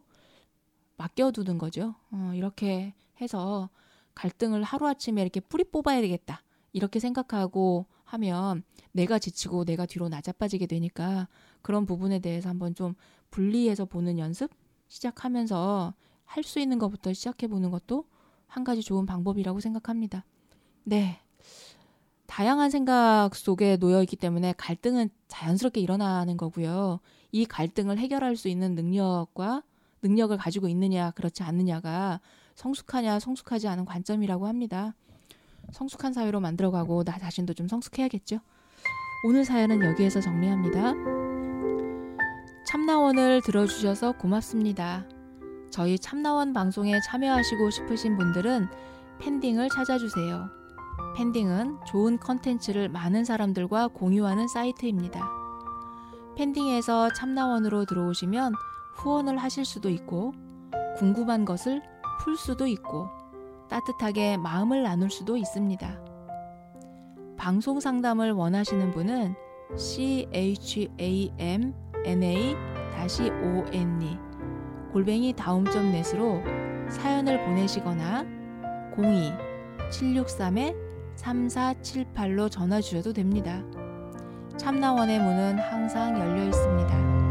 맡겨두는 거죠. 어, 이렇게 해서 갈등을 하루아침에 이렇게 뿌리 뽑아야 되겠다. 이렇게 생각하고 하면 내가 지치고 내가 뒤로 낮아빠지게 되니까 그런 부분에 대해서 한번 좀 분리해서 보는 연습 시작하면서 할 수 있는 것부터 시작해 보는 것도 한 가지 좋은 방법이라고 생각합니다. 네. 다양한 생각 속에 놓여 있기 때문에 갈등은 자연스럽게 일어나는 거고요. 이 갈등을 해결할 수 있는 능력과 능력을 가지고 있느냐, 그렇지 않느냐가 성숙하냐, 성숙하지 않은 관점이라고 합니다. 성숙한 사회로 만들어가고 나 자신도 좀 성숙해야겠죠. 오늘 사연은 여기에서 정리합니다. 참나원을 들어주셔서 고맙습니다. 저희 참나원 방송에 참여하시고 싶으신 분들은 팬딩을 찾아주세요. 팬딩은 좋은 컨텐츠를 많은 사람들과 공유하는 사이트입니다. 팬딩에서 참나원으로 들어오시면 후원을 하실 수도 있고 궁금한 것을 풀 수도 있고 따뜻하게 마음을 나눌 수도 있습니다. 방송 상담을 원하시는 분은 chamna-one 골뱅이 다음점 넷으로 사연을 보내시거나 02-763-3478로 전화 주셔도 됩니다. 참나원의 문은 항상 열려 있습니다.